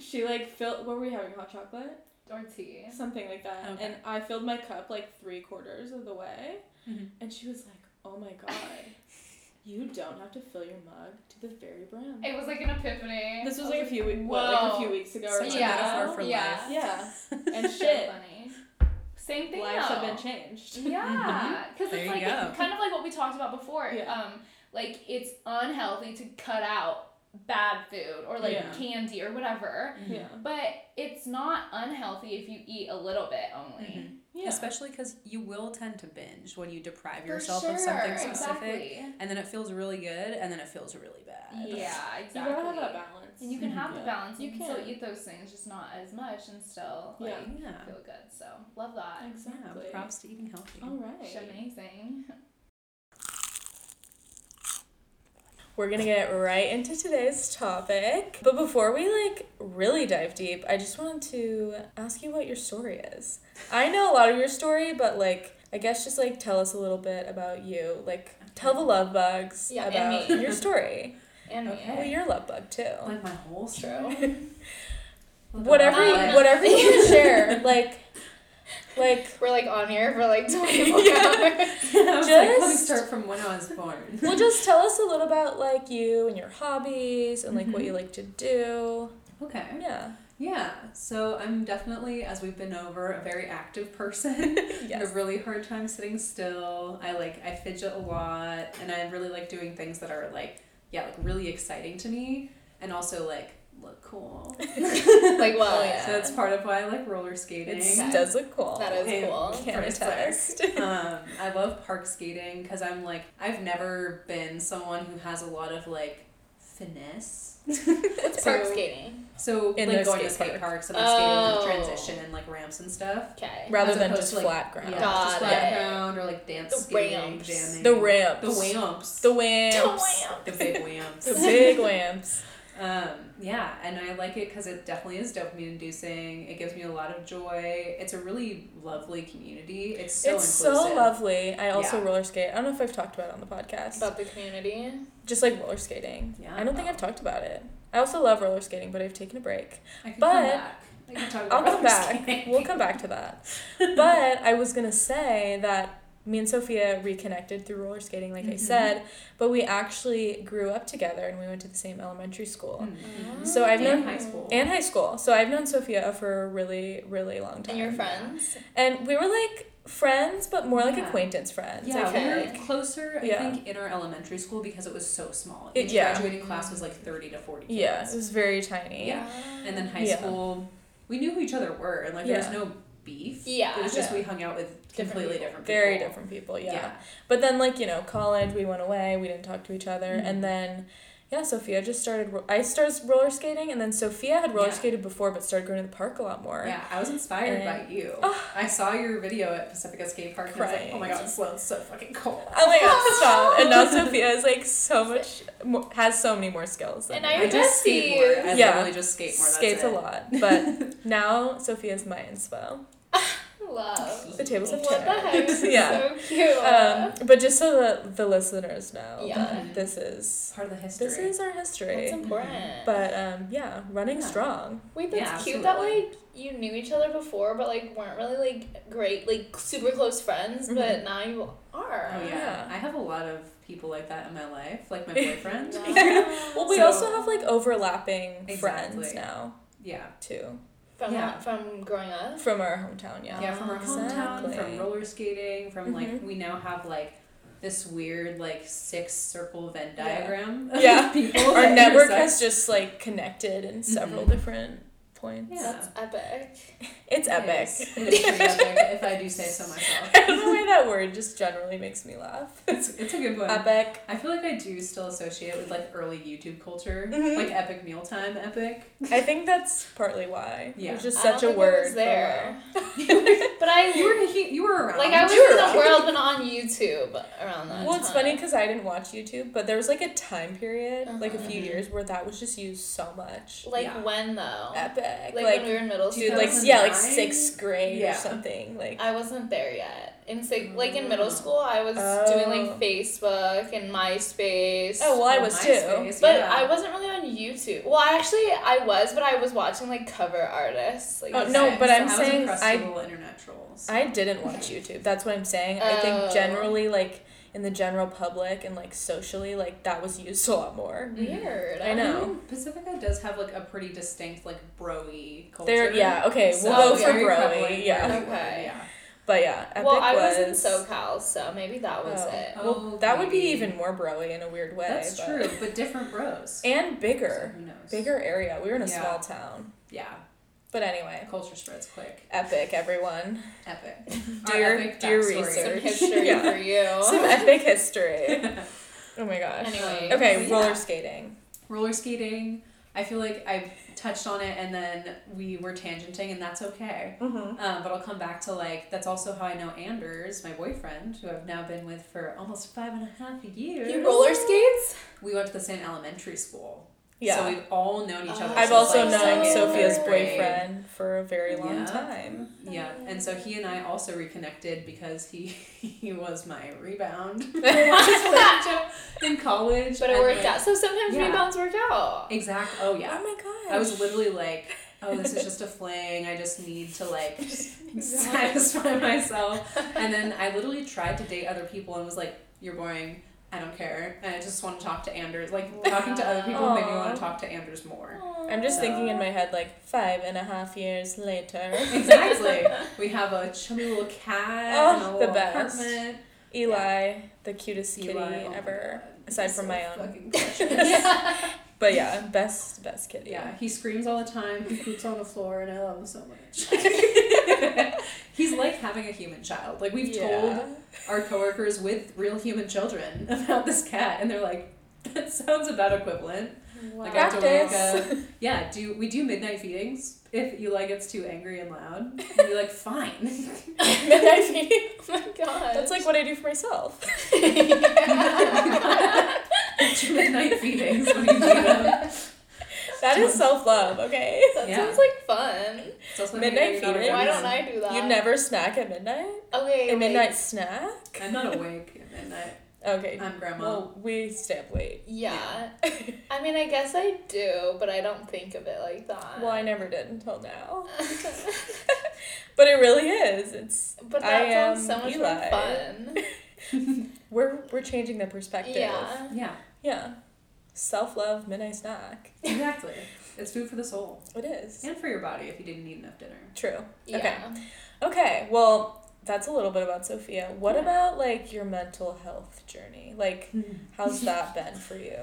She like filled what were we having? Hot chocolate? Or tea. Something like that. Okay. And I filled my cup like three quarters of the way. Mhm. And she was like, Oh my god. You don't have to fill your mug to the very brim. It was like an epiphany. This was I like a few weeks what, like a few weeks ago or Such a something. Yeah. metaphor for Yeah. life. Yeah. And So shit. funny. Same thing Lives have been changed. Yeah, because There it's like go. kind of like what we talked about before. Yeah. Um, like it's unhealthy to cut out bad food or like Yeah. candy or whatever, Mhm. Yeah. but it's not unhealthy if you eat a little bit only. Mhm. Yeah. Especially because you will tend to binge when you deprive For yourself sure, of something specific, exactly. and then it feels really good, and then it feels really bad. Yeah, exactly. You exactly. gotta have that balance. And you can have Yeah. the balance. You, You can, still eat those things, just not as much, and still like Yeah. Yeah. feel good. So love that. Exactly. Yeah, props to eating healthy. All right. It's amazing. We're gonna get right into today's topic. But before we like really dive deep, I just wanted to ask you what your story is. I know a lot of your story, but like I guess just like tell us a little bit about you. Like tell the love bugs Yeah, and about me. your story. And Okay. Well, you're a love bug too. Like my whole True. story. Whatever you, Um, whatever you can share. Like like We're like on here for like 24 Yeah. hours. I was like, let me Just- start from when I was born. well just tell us a little about like you and your hobbies and like what Mhm. you like to do. Okay. Yeah. Yeah, so I'm definitely, as we've been over, a very active person. I have Yes. a really hard time sitting still. I like I fidget a lot, and I really like doing things that are like yeah, like really exciting to me, and also like look cool. like, well, Oh, yeah. So that's part of why I like roller skating. It does look cool. That is And cool. Can first attest. um, I love park skating because I'm like I've never been someone who has a lot of like finesse. What's So- park skating? So In like the going to skate skate park. parks and like skating Oh. with transition and like ramps and stuff. Okay. Rather As than just to, like, flat ground. Yeah, Got just flat it. ground or like dance The skating, ramps. jamming. The ramps. The wamps. The whamps. The big wamps. The big whamps. Um, yeah, and I like it because it definitely is dopamine inducing. It gives me a lot of joy. It's a really lovely community. It's so it's inclusive. so lovely. I also Yeah. roller skate. I don't know if I've talked about it on the podcast. About the community. Just like roller skating. Yeah. I don't think I've talked about it. I also love roller skating, but I've taken a break. I can but- come back. I can talk I'll come back. skating. We'll come back to that. But I was gonna say that me and Sophia reconnected through roller skating, like I Mhm. said, but we actually grew up together and we went to the same elementary school. Mhm. So I've And known high school. and high school. So I've known Sophia for a really, really long time. And your friends. And we were like friends, but more like Yeah. acquaintance friends. Yeah, Okay. we were closer, I Yeah. think, in our elementary school because it was so small. It- Each yeah. graduating class was like 30 to 40 kids. Yeah, it was very tiny. Yeah. And then high Yeah. school, we knew who each other were, and like there was no beef. Yeah. It was just Yeah. we hung out with Different completely people. different people. Very different people, yeah. Yeah. But then, like, you know, college, we went away, we didn't talk to each other. Mhm. And then yeah, Sophia just started. I started roller skating, and then Sophia had roller Yeah. skated before, but started going to the park a lot more. Yeah, I was inspired by you. Oh. I saw your video at Pacifica Skate Park and I was like, oh my Crying. god, Sloan's so fucking cool. Oh my god, stop! And now Sophia is like so much, more, has so many more skills. Than And me. I I just skate more. I Yeah. literally just skate more. That's skates it. a lot, but now Sophia's my inspo. Love. The tables have What the heck? turned. This is yeah. so cute. Um, but just so that the listeners know Yeah. that this is Part of the history. this is our history. That's important. But um, yeah, running Yeah. strong. Wait, that's Yeah, cute that like you knew each other before, but like weren't really like great, like super close friends. But Mhm. now you are. Oh yeah. Yeah. I have a lot of people like that in my life, like my boyfriend. Wow. Well, we So- also have like overlapping friends now yeah. too From Yeah. from growing up. from our hometown. Yeah. Yeah, from our hometown, from roller skating, from like Mhm. we now have like this weird like six circle Venn Yeah. diagram. of Yeah. people Our network has just like connected in several Mhm. different points. Yeah. That's epic. It's It epic. is. It is epic, if I do say so myself. I don't know why that word just generally makes me laugh. It's, it's a good one. Epic. I feel like I do still associate it with like early YouTube culture, Mhm. like epic mealtime epic. I think that's partly why. Yeah. It's just I such don't a think I word. was there. But I You were he, you were around. like I was You were in the world, but on YouTube around that Well, it's time. funny because I didn't watch YouTube, but there was like a time period, like a Uh-huh. few years, where that was just used so much. Like Yeah. when though? Epic. Like, Like, when we were in middle school. dude, school. like yeah, like sixth grade Yeah. or something. Like I wasn't there yet. In six, like in middle Oh. school, I was doing Oh. like Facebook and MySpace. oh well, I Oh, was too. But yeah. I wasn't really on YouTube. Well, I actually I was, but I was watching like cover artists. Like Oh, no, but so I'm I saying was I- Internet Trolls. I didn't watch YouTube. That's what I'm saying. I Oh. think generally, like in the general public and like socially, like that was used a lot more. Mm-hmm. weird. I know. mean, Pacifica does have like a pretty distinct like broy culture. There, yeah, okay, we'll So go it's for broy, yeah. Okay. yeah. But yeah, Epic Well, I was, was in SoCal, so maybe that was Oh. it. Well, Oh, that would be even more broy in a weird way. That's but- true, but different bros. And So bigger, who knows? bigger area. We were in a Yeah. small town. Yeah, But anyway, culture spreads quick. epic, everyone. Epic. Do Our your- epic do your research. Some history Yeah. for you. Some epic history. Oh my gosh. Anyway. Okay, yeah. roller skating. roller skating. I feel like I touched on it and then we were tangenting, and that's okay. Mm-hmm. Um, but I'll come back to like that's also how I know Anders, my boyfriend, who I've now been with for almost five and a half years. You roller skates? We went to the same elementary school. Yeah. So we've all known each other. Oh. I've also like, known Sophia's boyfriend for a very long Yeah. time. Yeah, and so he and I also reconnected because he he was my rebound in college. But it worked like- out. So sometimes Yeah. rebounds work out. Exactly. Oh yeah. Oh my god. I was literally like, oh, this is just a fling. I just need to like satisfy myself. And then I literally tried to date other people and was like, you're boring. I don't care. And I just want to talk to Anders. Like talking to other people made me want to talk to Anders more. I'm just So- thinking in my head like five and a half years later. Exactly. We have a chubby little cat Oh, and a the little best. apartment. Eli, the cutest kitty oh ever, aside He's from so my own. But yeah, best best kitty. Yeah, he screams all the time. He poops on the floor, and I love him so much. He's like having a human child. Like we've Yeah. told our coworkers with real human children about this cat, and they're like, "That sounds about equivalent." Like I have to wake up. Yeah, do we do midnight feedings if Eli gets too angry and loud? And be like, "Fine." Midnight feeding. Oh my god. That's like what I do for myself. Midnight feedings when you feed them. That is self love, okay? That Yeah. sounds like fun. It's also Midnight you're feeding? Why don't I do that? You never snack at midnight? Okay. A wait. midnight snack? I'm not awake at midnight. Okay. I'm grandma. Well, we stay up late. Yeah. I mean, I guess I do, but I don't think of it like that. Well, I never did until now. But it really is. It's but I that sounds so much Eli. more fun. we're we're changing the perspective. Yeah. yeah, Yeah. Self love midnight snack. exactly. It's food for the soul It is. and for your body if you didn't eat enough dinner. True. Yeah. Okay. Okay. Well, that's a little bit about Sophia. What Yeah. about like your mental health journey? Like, how's that been for you?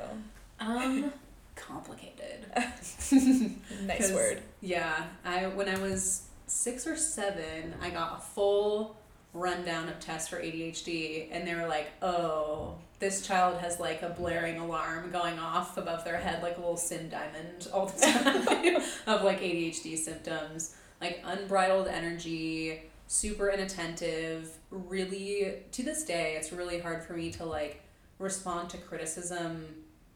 Um, complicated. Nice word. Yeah, I when I was six or seven, I got a full rundown of tests for ADHD, and they were like, "Oh, this child has like a blaring alarm going off above their head, like a little Sim diamond all the time of like ADHD symptoms, like unbridled energy." super inattentive really to this day it's really hard for me to like respond to criticism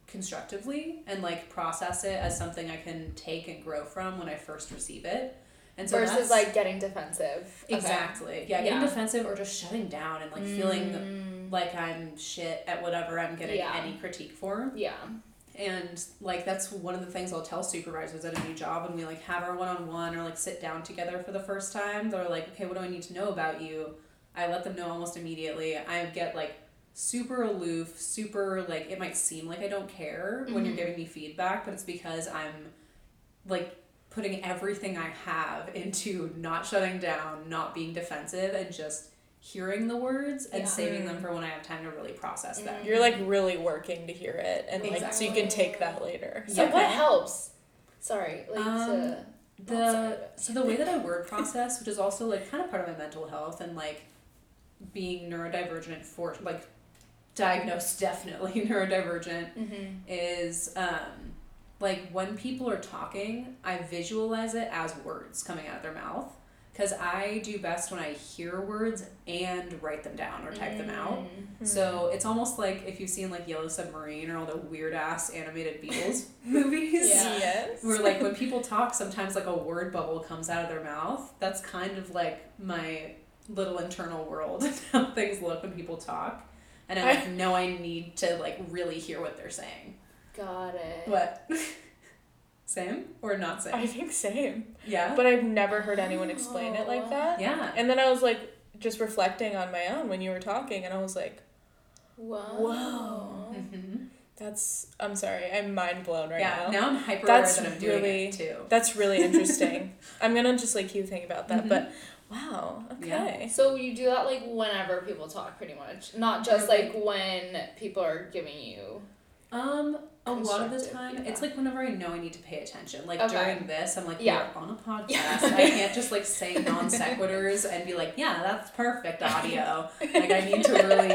constructively and like process it as something I can take and grow from when I first receive it. And so Versus that's- like getting defensive. Okay. exactly yeah, getting Yeah. defensive or just shutting down and like feeling Mm. like I'm shit at whatever I'm getting Yeah. any critique for. Yeah. And like that's one of the things I'll tell supervisors at a new job when we like have our one on one or like sit down together for the first time. They're like, okay, what do I need to know about you? I let them know almost immediately. I get like super aloof, super like it might seem like I don't care when you're Mhm. giving me feedback, but it's because I'm like putting everything I have into not shutting down, not being defensive, and just hearing the words and Yeah. saving them for when I have time to really process them. You're like really working to hear it, and like so you can take that later. So Yeah. what helps? Sorry, like Um, to the so the way that I word process, which is also like kind of part of my mental health and like being neurodivergent for like diagnosed definitely neurodivergent mm-hmm. is um like when people are talking, I visualize it as words coming out of their mouth because I do best when I hear words and write them down or type them out. Mm-hmm. So it's almost like if you've seen like Yellow Submarine or all the weird ass animated Beatles movies. Yeah. Yes. Where like when people talk, sometimes like a word bubble comes out of their mouth. That's kind of like my little internal world and how things look when people talk. And I like know I need to like really hear what they're saying. Got it. What? same or not same? I think same, yeah. but I've never heard anyone explain it like that. yeah. And then I was like just reflecting on my own when you were talking, and I was like, Whoa. Whoa. hmm "That's I'm sorry, I'm mind blown right yeah. now." Now I'm hyper aware That's that I'm doing really- it too. That's really interesting. I'm gonna just like keep thinking about that, Mhm. but wow, Yeah. okay. So you do that like whenever people talk, pretty much, not just like when people are giving you. Um, a lot of the time, feedback. it's like whenever I know I need to pay attention. Like Okay. during this, I'm like, Yeah. on a podcast. Yeah. I can't just like say non sequiturs and be like, yeah, that's perfect audio. like I need to really,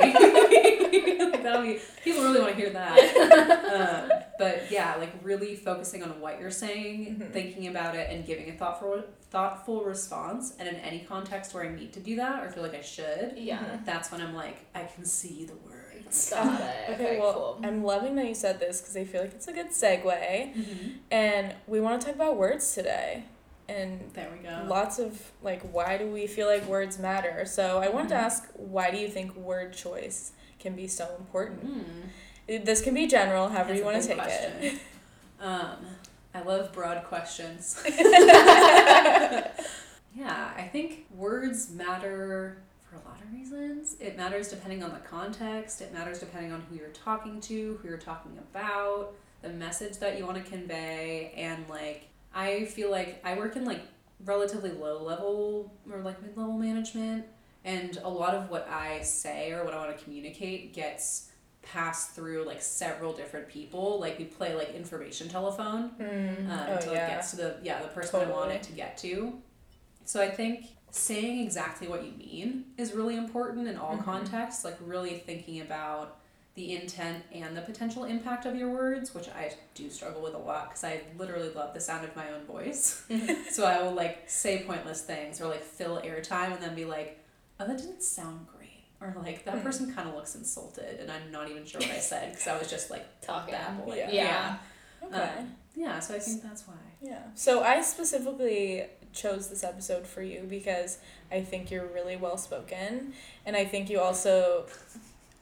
that'll be people really want to hear that. um, but yeah, like really focusing on what you're saying, Mhm. thinking about it, and giving a thoughtful thoughtful response. And in any context where I need to do that or feel like I should, Yeah. that's when I'm like, I can see the words. Got it. Okay, well, I'm loving that you said this because I feel like it's a good segue, Mm-hmm. and we want to talk about words today, and There we go. lots of like why do we feel like words matter so i wanted to Mhm. ask why do you think word choice can be so important Mm. This can be general however That's you want to take it. Um, I love broad questions. yeah, I think words matter for a lot of reasons. It matters depending on the context, it matters depending on who you're talking to, who you're talking about, the message that you want to convey, and like, I feel like I work in like relatively low level or like mid level management, and a lot of what I say or what I want to communicate gets passed through like several different people. Like we play like information telephone mm. um, oh until yeah it gets to the yeah the person I want it to get to. So I think saying exactly what you mean is really important in all Mhm. contexts. Like really thinking about the intent and the potential impact of your words, which I do struggle with a lot because I literally love the sound of my own voice. so I will like say pointless things or like fill airtime and then be like, oh, that didn't sound great. Or like that Hmm. person kind of looks insulted and I'm not even sure what I said because I was just like Talking. babbling. Yeah. Yeah. okay Um, yeah, so I think that's why. yeah so i specifically chose this episode for you because i think you're really well spoken. And i think you also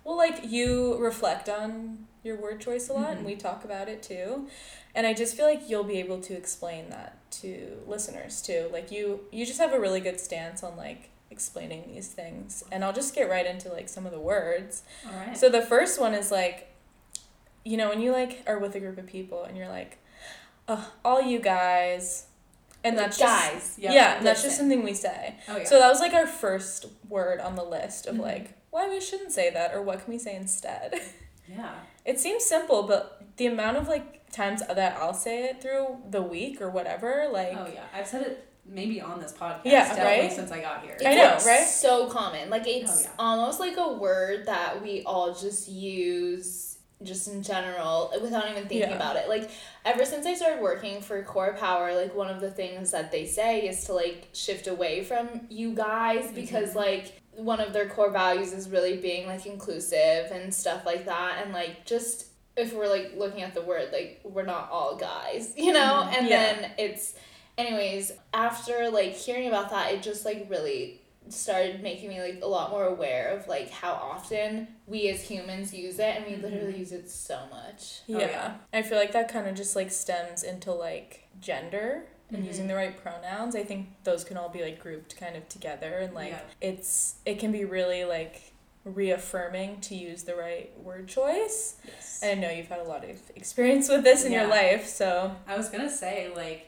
well like you reflect on your word choice a lot and Mhm. we talk about it too. And i just feel like you'll be able to explain that to listeners too. Like you you just have a really good stance on like explaining these things. And i'll just get right into like some of the words. All right. so the first one is like, you know, when you like are with a group of people and you're like, oh, all you guys, and that's just guys. yeah, and that's just something we say. oh yeah. So that was like our first word on the list of Mhm. like why we shouldn't say that or what can we say instead. yeah. it seems simple, but the amount of like times that I'll say it through the week or whatever, like Oh yeah. I've said it maybe on this podcast. Yeah, definitely right? since I got here. It's I know, like right? So common. Like it's Oh, yeah. almost like a word that we all just use just in general without even thinking Yeah. about it. Like ever since I started working for CorePower, like one of the things that they say is to like shift away from you guys mm-hmm. because like one of their core values is really being like inclusive and stuff like that and like just if we're like looking at the word like we're not all guys, you know? Mm-hmm. And Yeah. then it's anyways, after like hearing about that, it just like really started making me like a lot more aware of like how often we as humans use it and we literally use it so much. Yeah. Oh, yeah. I feel like that kind of just like stems into like gender and Mhm. using the right pronouns. I think those can all be like grouped kind of together and like Yeah. it's it can be really like reaffirming to use the right word choice. Yes. And I know you've had a lot of experience with this in your life, so I was gonna say like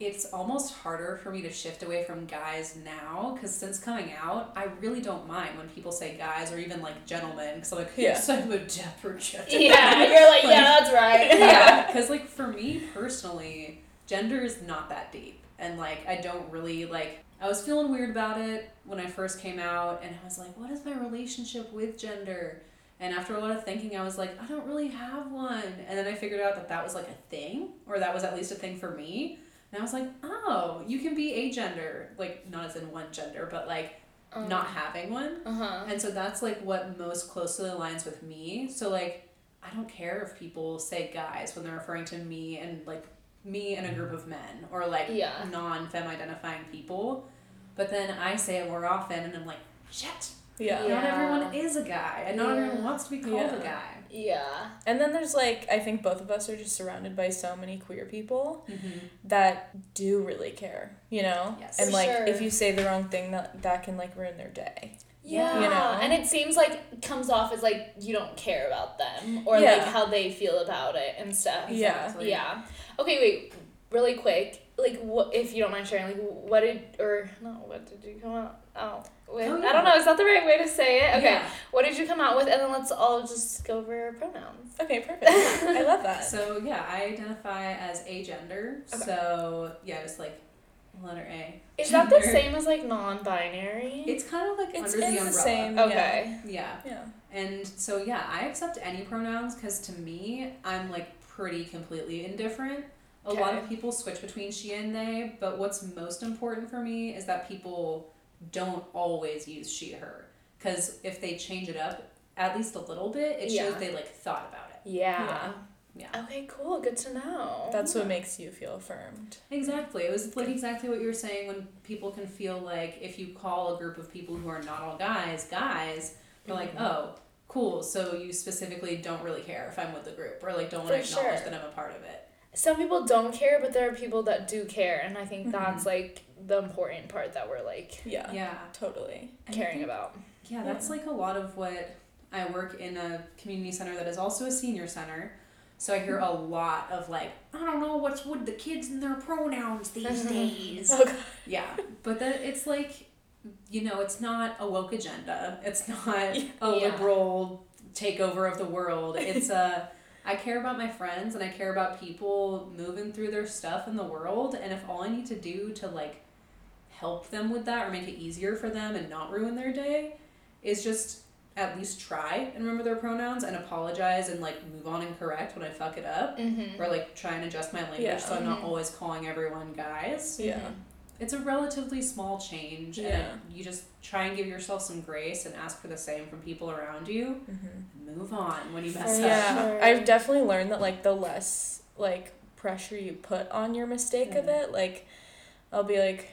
it's almost harder for me to shift away from guys now because since coming out, I really don't mind when people say guys or even like gentlemen because I'm like, Yeah. yes, I'm a dapper gentleman. Yeah, you're like, yeah, that's right. yeah, because like for me personally, gender is not that deep, and like I don't really like. I was feeling weird about it when I first came out, and I was like, "What is my relationship with gender?" And after a lot of thinking, I was like, "I don't really have one." And then I figured out that that was like a thing, or that was at least a thing for me. And I was like, "Oh, you can be agender, like not as in one gender, but like not having one." Uh huh. And so that's like what most closely aligns with me. So like I don't care if people say guys when they're referring to me and like me and a group of men or like Yeah. non femme identifying people. But then I say it more often and I'm like, shit. yeah. Yeah. Not everyone is a guy and not everyone Yeah. wants to be called Yeah. a guy. Yeah. And then there's like I think both of us are just surrounded by so many queer people Mm-hmm. that do really care, you know? Yes. And For like sure. if you say the wrong thing that that can like ruin their day. Yeah. You know? And it seems like comes off as like you don't care about them or Yeah. like how they feel about it and stuff. Yeah. Exactly. Yeah. Okay, wait. Really quick. Like, what if you don't mind sharing? Like, what did or no? What did you come out? Oh, with? Oh, I don't know. Is that the right way to say it? Okay. Yeah. What did you come out with? And then let's all just go over pronouns. Okay, perfect. I love that. So yeah, I identify as agender. Okay. So yeah, just like letter A. Is that the same as like non-binary? It's kind of like It's under in the the umbrella. same- okay. Yeah. Yeah. And so yeah, I accept any pronouns because to me, I'm like pretty completely indifferent. A lot of people switch between she and they, but what's most important for me is that people don't always use she her. Because if they change it up at least a little bit, it shows they like thought about it. Yeah. Yeah. Okay. Cool. Good to know. That's what makes you feel affirmed. Exactly. It was like exactly what you were saying when people can feel like if you call a group of people who are not all guys, guys, they're like, Mm-hmm. oh, cool. So you specifically don't really care if I'm with the group or like don't want For to acknowledge sure. that I'm a part of it. Some people don't care, but there are people that do care, and I think Mhm. that's like the important part that we're like Yeah. Yeah. Totally. Caring think- about. Yeah, that's like a lot of what I work in a community center that is also a senior center. So I hear a lot of like, I don't know what's with the kids and their pronouns these days. Oh god. Yeah, but that it's like, you know, it's not a woke agenda. It's not a Yeah. liberal takeover of the world. It's a I care about my friends and I care about people moving through their stuff in the world. And if all I need to do to like help them with that or make it easier for them and not ruin their day is just at least try and remember their pronouns and apologize and like move on and correct when I fuck it up. Mm-hmm. Or like try and adjust my language Yeah. so I'm not Mhm. always calling everyone guys Yeah. It's a relatively small change Yeah. and you just try and give yourself some grace and ask for the same from people around you Mm-hmm. move on when you For mess up Yeah. sure. I've definitely learned that like the less like pressure you put on your mistake of Mhm. it, like I'll be like,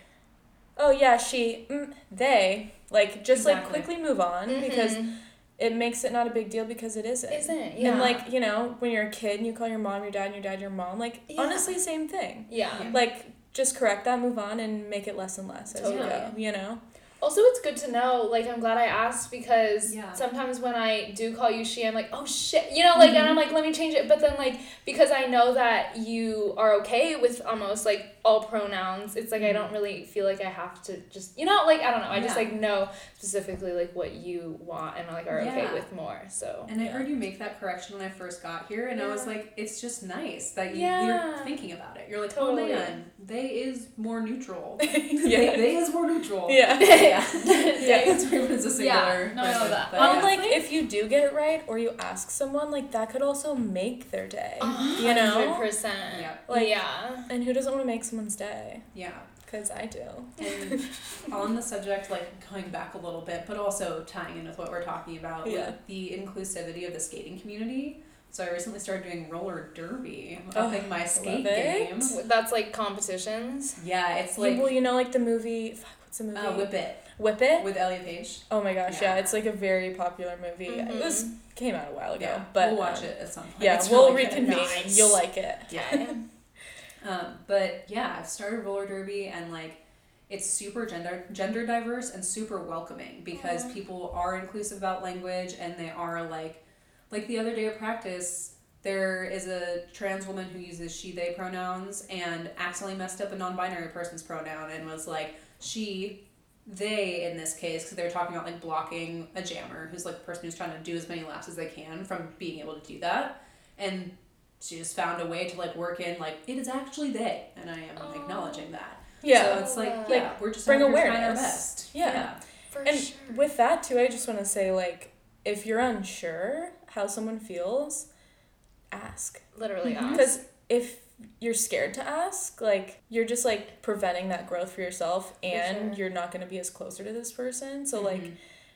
oh yeah, she, mm, they, like just like quickly move on because Mhm. it makes it not a big deal because it isn't. isn't yeah And like you know, when you're a kid and you call your mom your dad and your dad your mom, like Yeah. honestly, same thing. yeah. Yeah. Like just correct that, move on, and make it less and less as you go. You know. Also, it's good to know. Like, I'm glad I asked because Yeah. sometimes when I do call you she, I'm like, oh shit, you know, like, and I'm mm-hmm. like, let me change it. But then, like, because I know that you are okay with almost like all pronouns, it's like I don't mm-hmm. really feel like I have to just, you know, like I don't know. I just like know specifically like what you want and like are okay with more. So And I yeah. heard you make that correction when I first got here, and I was like, it's just nice that you, Yeah. you're thinking about it. You're like, oh, Totally. oh man, they is more neutral. yeah. They, they is more neutral. Yeah. yeah. Yeah. It's it's a singular. Yeah, No, I know that. but And yeah. like if you do get it right or you ask someone, like that could also make their day. Uh-huh. You know? hundred percent. Yeah. Like- yeah. And who doesn't want to make someone's day? yeah. Because I do. And on the subject, like going back a little bit, but also tying in with what we're talking about Yeah. with the inclusivity of the skating community. So I recently started doing roller derby, Oh, upping my skate love game. That's like competitions. Yeah, it's like well, you know, like the movie. What's the movie? uh, Whip It Whip It. with Elliot Page. Oh my gosh, yeah. Yeah. it's like a very popular movie. It was came out a while ago, Yeah, but we'll watch um, it at some point. Yeah, It's we'll really reconvene. Nice. You'll like it. Yeah. Um, but yeah, I've started roller derby and like it's super gender gender diverse and super welcoming because Aw. people are inclusive about language and they are like like the other day of practice there is a trans woman who uses she they pronouns and accidentally messed up a non-binary person's pronoun and was like she they in this case because they were talking about like blocking a jammer who's like the person who's trying to do as many laps as they can from being able to do that and she just found a way to like work in like it is actually they and i am Oh. acknowledging that Yeah. so it's like Like, yeah we're just bring out here trying our best Yeah. For and sure. with that too, I just want to say like, if you're unsure how someone feels, ask. Literally Mhm. ask. Because if you're scared to ask, like you're just like preventing that growth for yourself, and sure. you're not going to be as closer to this person. So like, Mhm.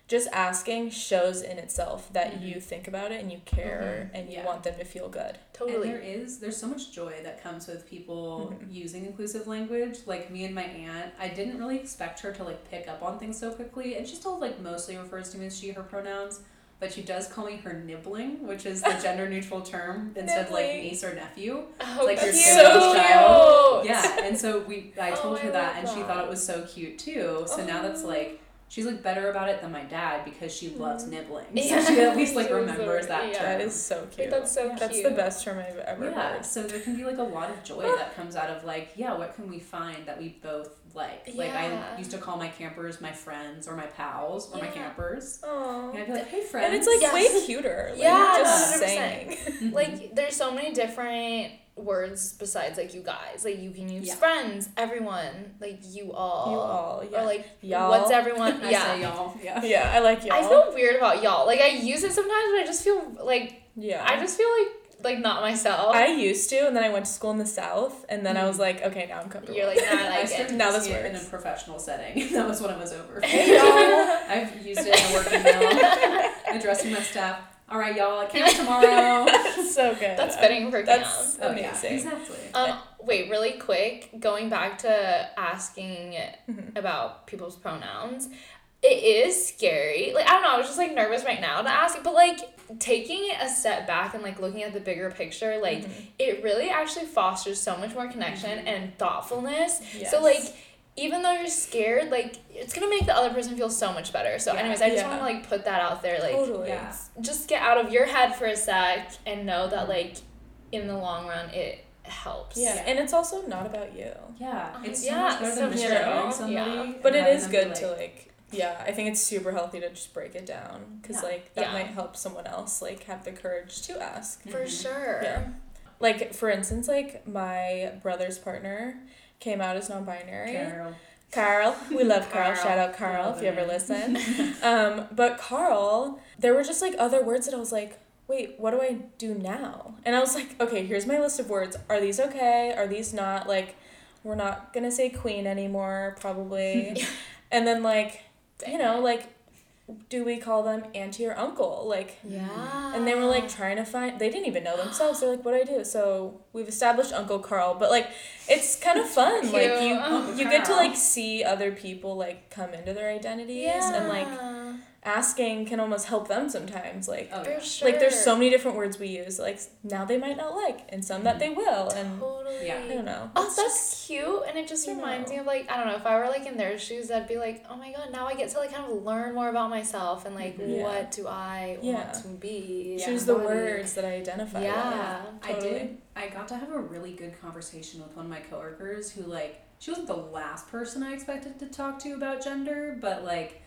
just asking shows in itself that Mhm. you think about it and you care and you Yeah. want them to feel good. Totally. And there is there's so much joy that comes with people Mhm. using inclusive language. Like me and my aunt, I didn't really expect her to like pick up on things so quickly, and she still like mostly refers to me as she her pronouns. But she does call me her nibbling, which is the gender neutral term instead of like niece or nephew. Oh, like your that's sibling's so child. Yeah, and so we I Oh, told I her that, love and she thought it was so cute too. So now that's Oh. like she's like better about it than my dad because she loves Mm. nibbling. Yeah. So she at least like She remembers a- that yeah. term. That is so cute. That's so That's cute. the best term I've ever Yeah, heard. so there can be like a lot of joy that comes out of like, yeah, what can we find that we both like? Like I used to call my campers my friends or my pals or my campers. Aww. And I'd be like, hey friends. And it's like Yes. way cuter. Like, Yeah, just 100%. saying. Like there's so many different words besides like you guys. Like you can use Yeah. friends, everyone, like you all. You all, yeah. Or like Y'all. what's everyone? I yeah. say y'all. Yeah. Yeah, I like y'all. I feel weird about y'all. Like I use it sometimes, but I just feel like yeah. I just feel like like not myself. I used to, and then I went to school in the South, and then I was Mhm. like, okay, now I'm comfortable. You're like, nah, I I like it. Now this it in a professional setting. that was when it was over. Hey y'all. I've used it in a work email, addressing my staff. All right, y'all, I camp tomorrow. so good. That's fitting for That's camp. Oh, yeah, exactly. Um, wait, really quick, going back to asking Mhm. about people's pronouns, it is scary. Like I don't know, I was just like nervous right now to ask, but like taking a step back and like looking at the bigger picture, like Mhm. it really actually fosters so much more connection Mhm. and thoughtfulness. Yes. So like even though you're scared, like it's gonna make the other person feel so much better. So Yeah. anyways, I just Yeah. want to like put that out there, like totally. yeah. just get out of your head for a sec and know that like in the long run it helps. Yeah. Yeah. and it's also not about you. Yeah, it's so Yeah, much better than so betraying true. somebody. Yeah. But it having is them be good like, to like, yeah, I think it's super healthy to just break it down because Yeah. like that Yeah. might help someone else like have the courage to ask. For Mhm. sure. Yeah. Like for instance, like my brother's partner came out as non-binary. Carol. Carl, we love Carl. Carl. Shout out Carl Love if you ever him. listen. um, but Carl, there were just like other words that I was like, wait, what do I do now? And I was like, okay, here's my list of words. Are these okay? Are these not? Like, we're not gonna say queen anymore, probably. and then like, you know, like, do we call them auntie or uncle? Like, Yeah. and they were like trying to find. They didn't even know themselves. They're like, what do I do? So we've established Uncle Carl, but like, it's kind of fun. Like you, Uncle you get to like see other people like come into their identities and like Yeah. Asking can almost help them sometimes. Like, Oh, yeah. sure. like there's so many different words we use. Like now they might not like, and some that they will, and Totally. Yeah. I don't know. Oh, It's that's just- cute, and it just reminds know. me of like I don't know if I were like in their shoes, I'd be like, oh my god, now I get to like kind of learn more about myself and like Mhm. Yeah. what do I Yeah. want to be. choose the words that I identify. with. Yeah. I did. I got to have a really good conversation with one of my coworkers who, like, she wasn't the last person I expected to talk to about gender, but like,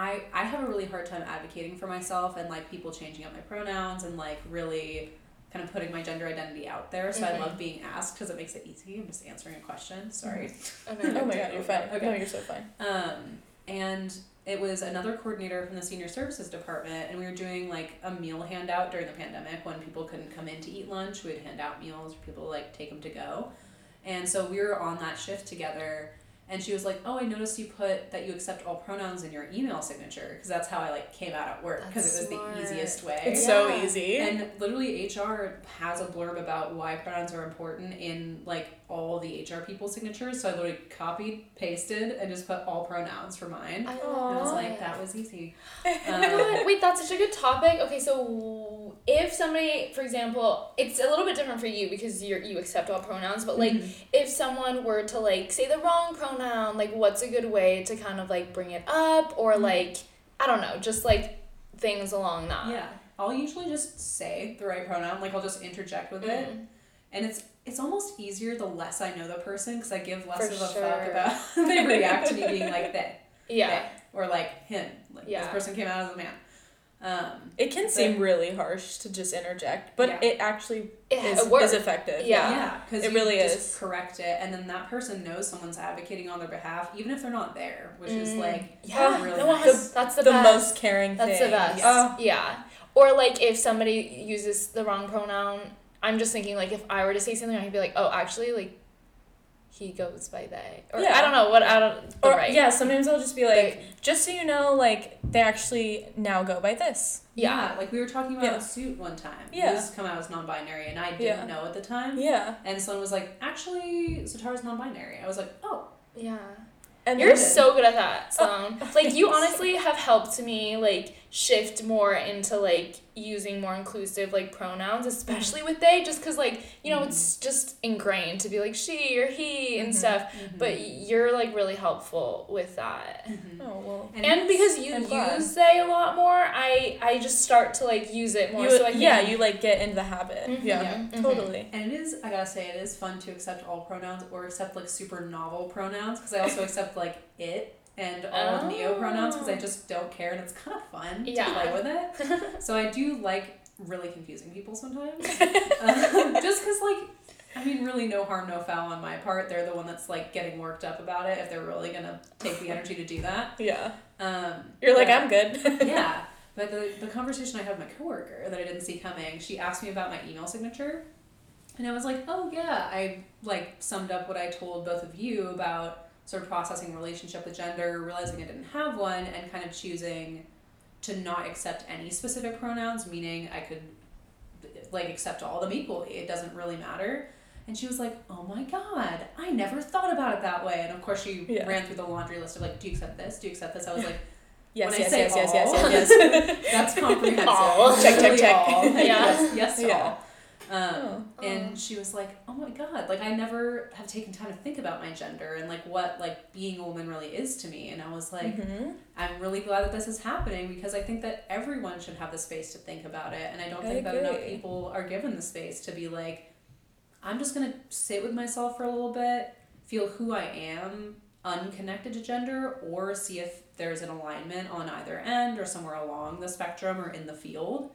I I have a really hard time advocating for myself and like people changing up my pronouns and like really kind of putting my gender identity out there. So I Mhm. love being asked because it makes it easy. I'm just answering a question. Sorry. Okay. Oh my god, you're fine. Okay. No, you're so fine. Um, and it was another coordinator from the senior services department, and we were doing like a meal handout during the pandemic when people couldn't come in to eat lunch. We'd hand out meals for people to like take them to go. And so we were on that shift together, and she was like, "Oh, I noticed you put that you accept all pronouns in your email signature because that's how I like came out at work because it was smart. the easiest way." It's so easy. And literally, HR has a blurb about why pronouns are important in like all the HR people signatures. So I literally copied, pasted, and just put all pronouns for mine. I And love I was like, that was easy. Um, Wait, that's such a good topic. Okay, so if somebody, for example, it's a little bit different for you because you're you accept all pronouns, but like Mhm. if someone were to like say the wrong pronoun, like what's a good way to kind of like bring it up or Mhm. like I don't know, just like things along that. yeah, I'll usually just say the right pronoun. Like I'll just interject with it, Mm. and it's it's almost easier the less I know the person because I give less For of a fuck about they react to me being like they, Yeah. they, or like him. Like Yeah. this person came out as a man. Um, It can seem really harsh to just interject, but Yeah. it actually It, is, it works. is effective. Yeah. Yeah, because It you really just is. correct it, and then that person knows someone's advocating on their behalf, even if they're not there, which is Mm. like Yeah. really no, nice. that's, that's the, The, best. most caring thing. That's thing. the best. Yes. Oh, Yeah. Or like if somebody uses the wrong pronoun, I'm just thinking like if I were to say something, I'd be like, oh, actually, like he goes by they, or Yeah. I don't know what I don't. The or right. yeah, sometimes I'll just be like, Right. just so you know, like they actually now go by this. Yeah. like we were talking about Yeah. a suit one time. Yeah. He was come out as non-binary, and I didn't Yeah. know at the time. Yeah, And someone was like, "Actually, Zatara's non-binary." I was like, "Oh, Yeah. and You're so good at that, oh. Sloan. like you honestly have helped me like shift more into like using more inclusive like pronouns, especially with they, just because like you know it's just ingrained to be like she or he and Mhm. stuff. Mhm. But you're like really helpful with that. Mhm. Oh well. And And because you I'm use they a lot more, I I just start to like use it more. You, so I can, yeah, you like get into the habit. Mhm, Yeah, mhm. totally. And it is, I gotta say, it is fun to accept all pronouns or accept like super novel pronouns because I also accept like it and all of neo pronouns because I Oh. just don't care and it's kind of fun Yeah. to play with it. So I do like really confusing people sometimes. um, just because, like, I mean, really no harm, no foul on my part. They're the one that's like getting worked up about it if they're really gonna take the energy to do that. Yeah, Um, you're like I'm good. yeah. But the, the conversation I had with my coworker that I didn't see coming, she asked me about my email signature. And I was like, oh, yeah. I like summed up what I told both of you about sort of processing relationship with gender, realizing I didn't have one, and kind of choosing to not accept any specific pronouns, meaning I could like accept all of them equally. It doesn't really matter. And she was like, "Oh my god, I never thought about it that way." And of course, she Yeah. ran through the laundry list of like, "Do you accept this? Do you accept this?" I was like, yes, When I yes, say yes, yes, yes, yes, yes. That's comprehensive. All. Check, check, check. all. Yeah. Yes, yes to Yeah. all. Um, Oh. and she was like, "Oh my god! Like I never have taken time to think about my gender and like what like being a woman really is to me." And I was like, Mhm. "I'm really glad that this is happening because I think that everyone should have the space to think about it, and I don't I think that enough people are given the space to be like, I'm just gonna sit with myself for a little bit, feel who I am, unconnected to gender, or see if there's an alignment on either end or somewhere along the spectrum or in the field."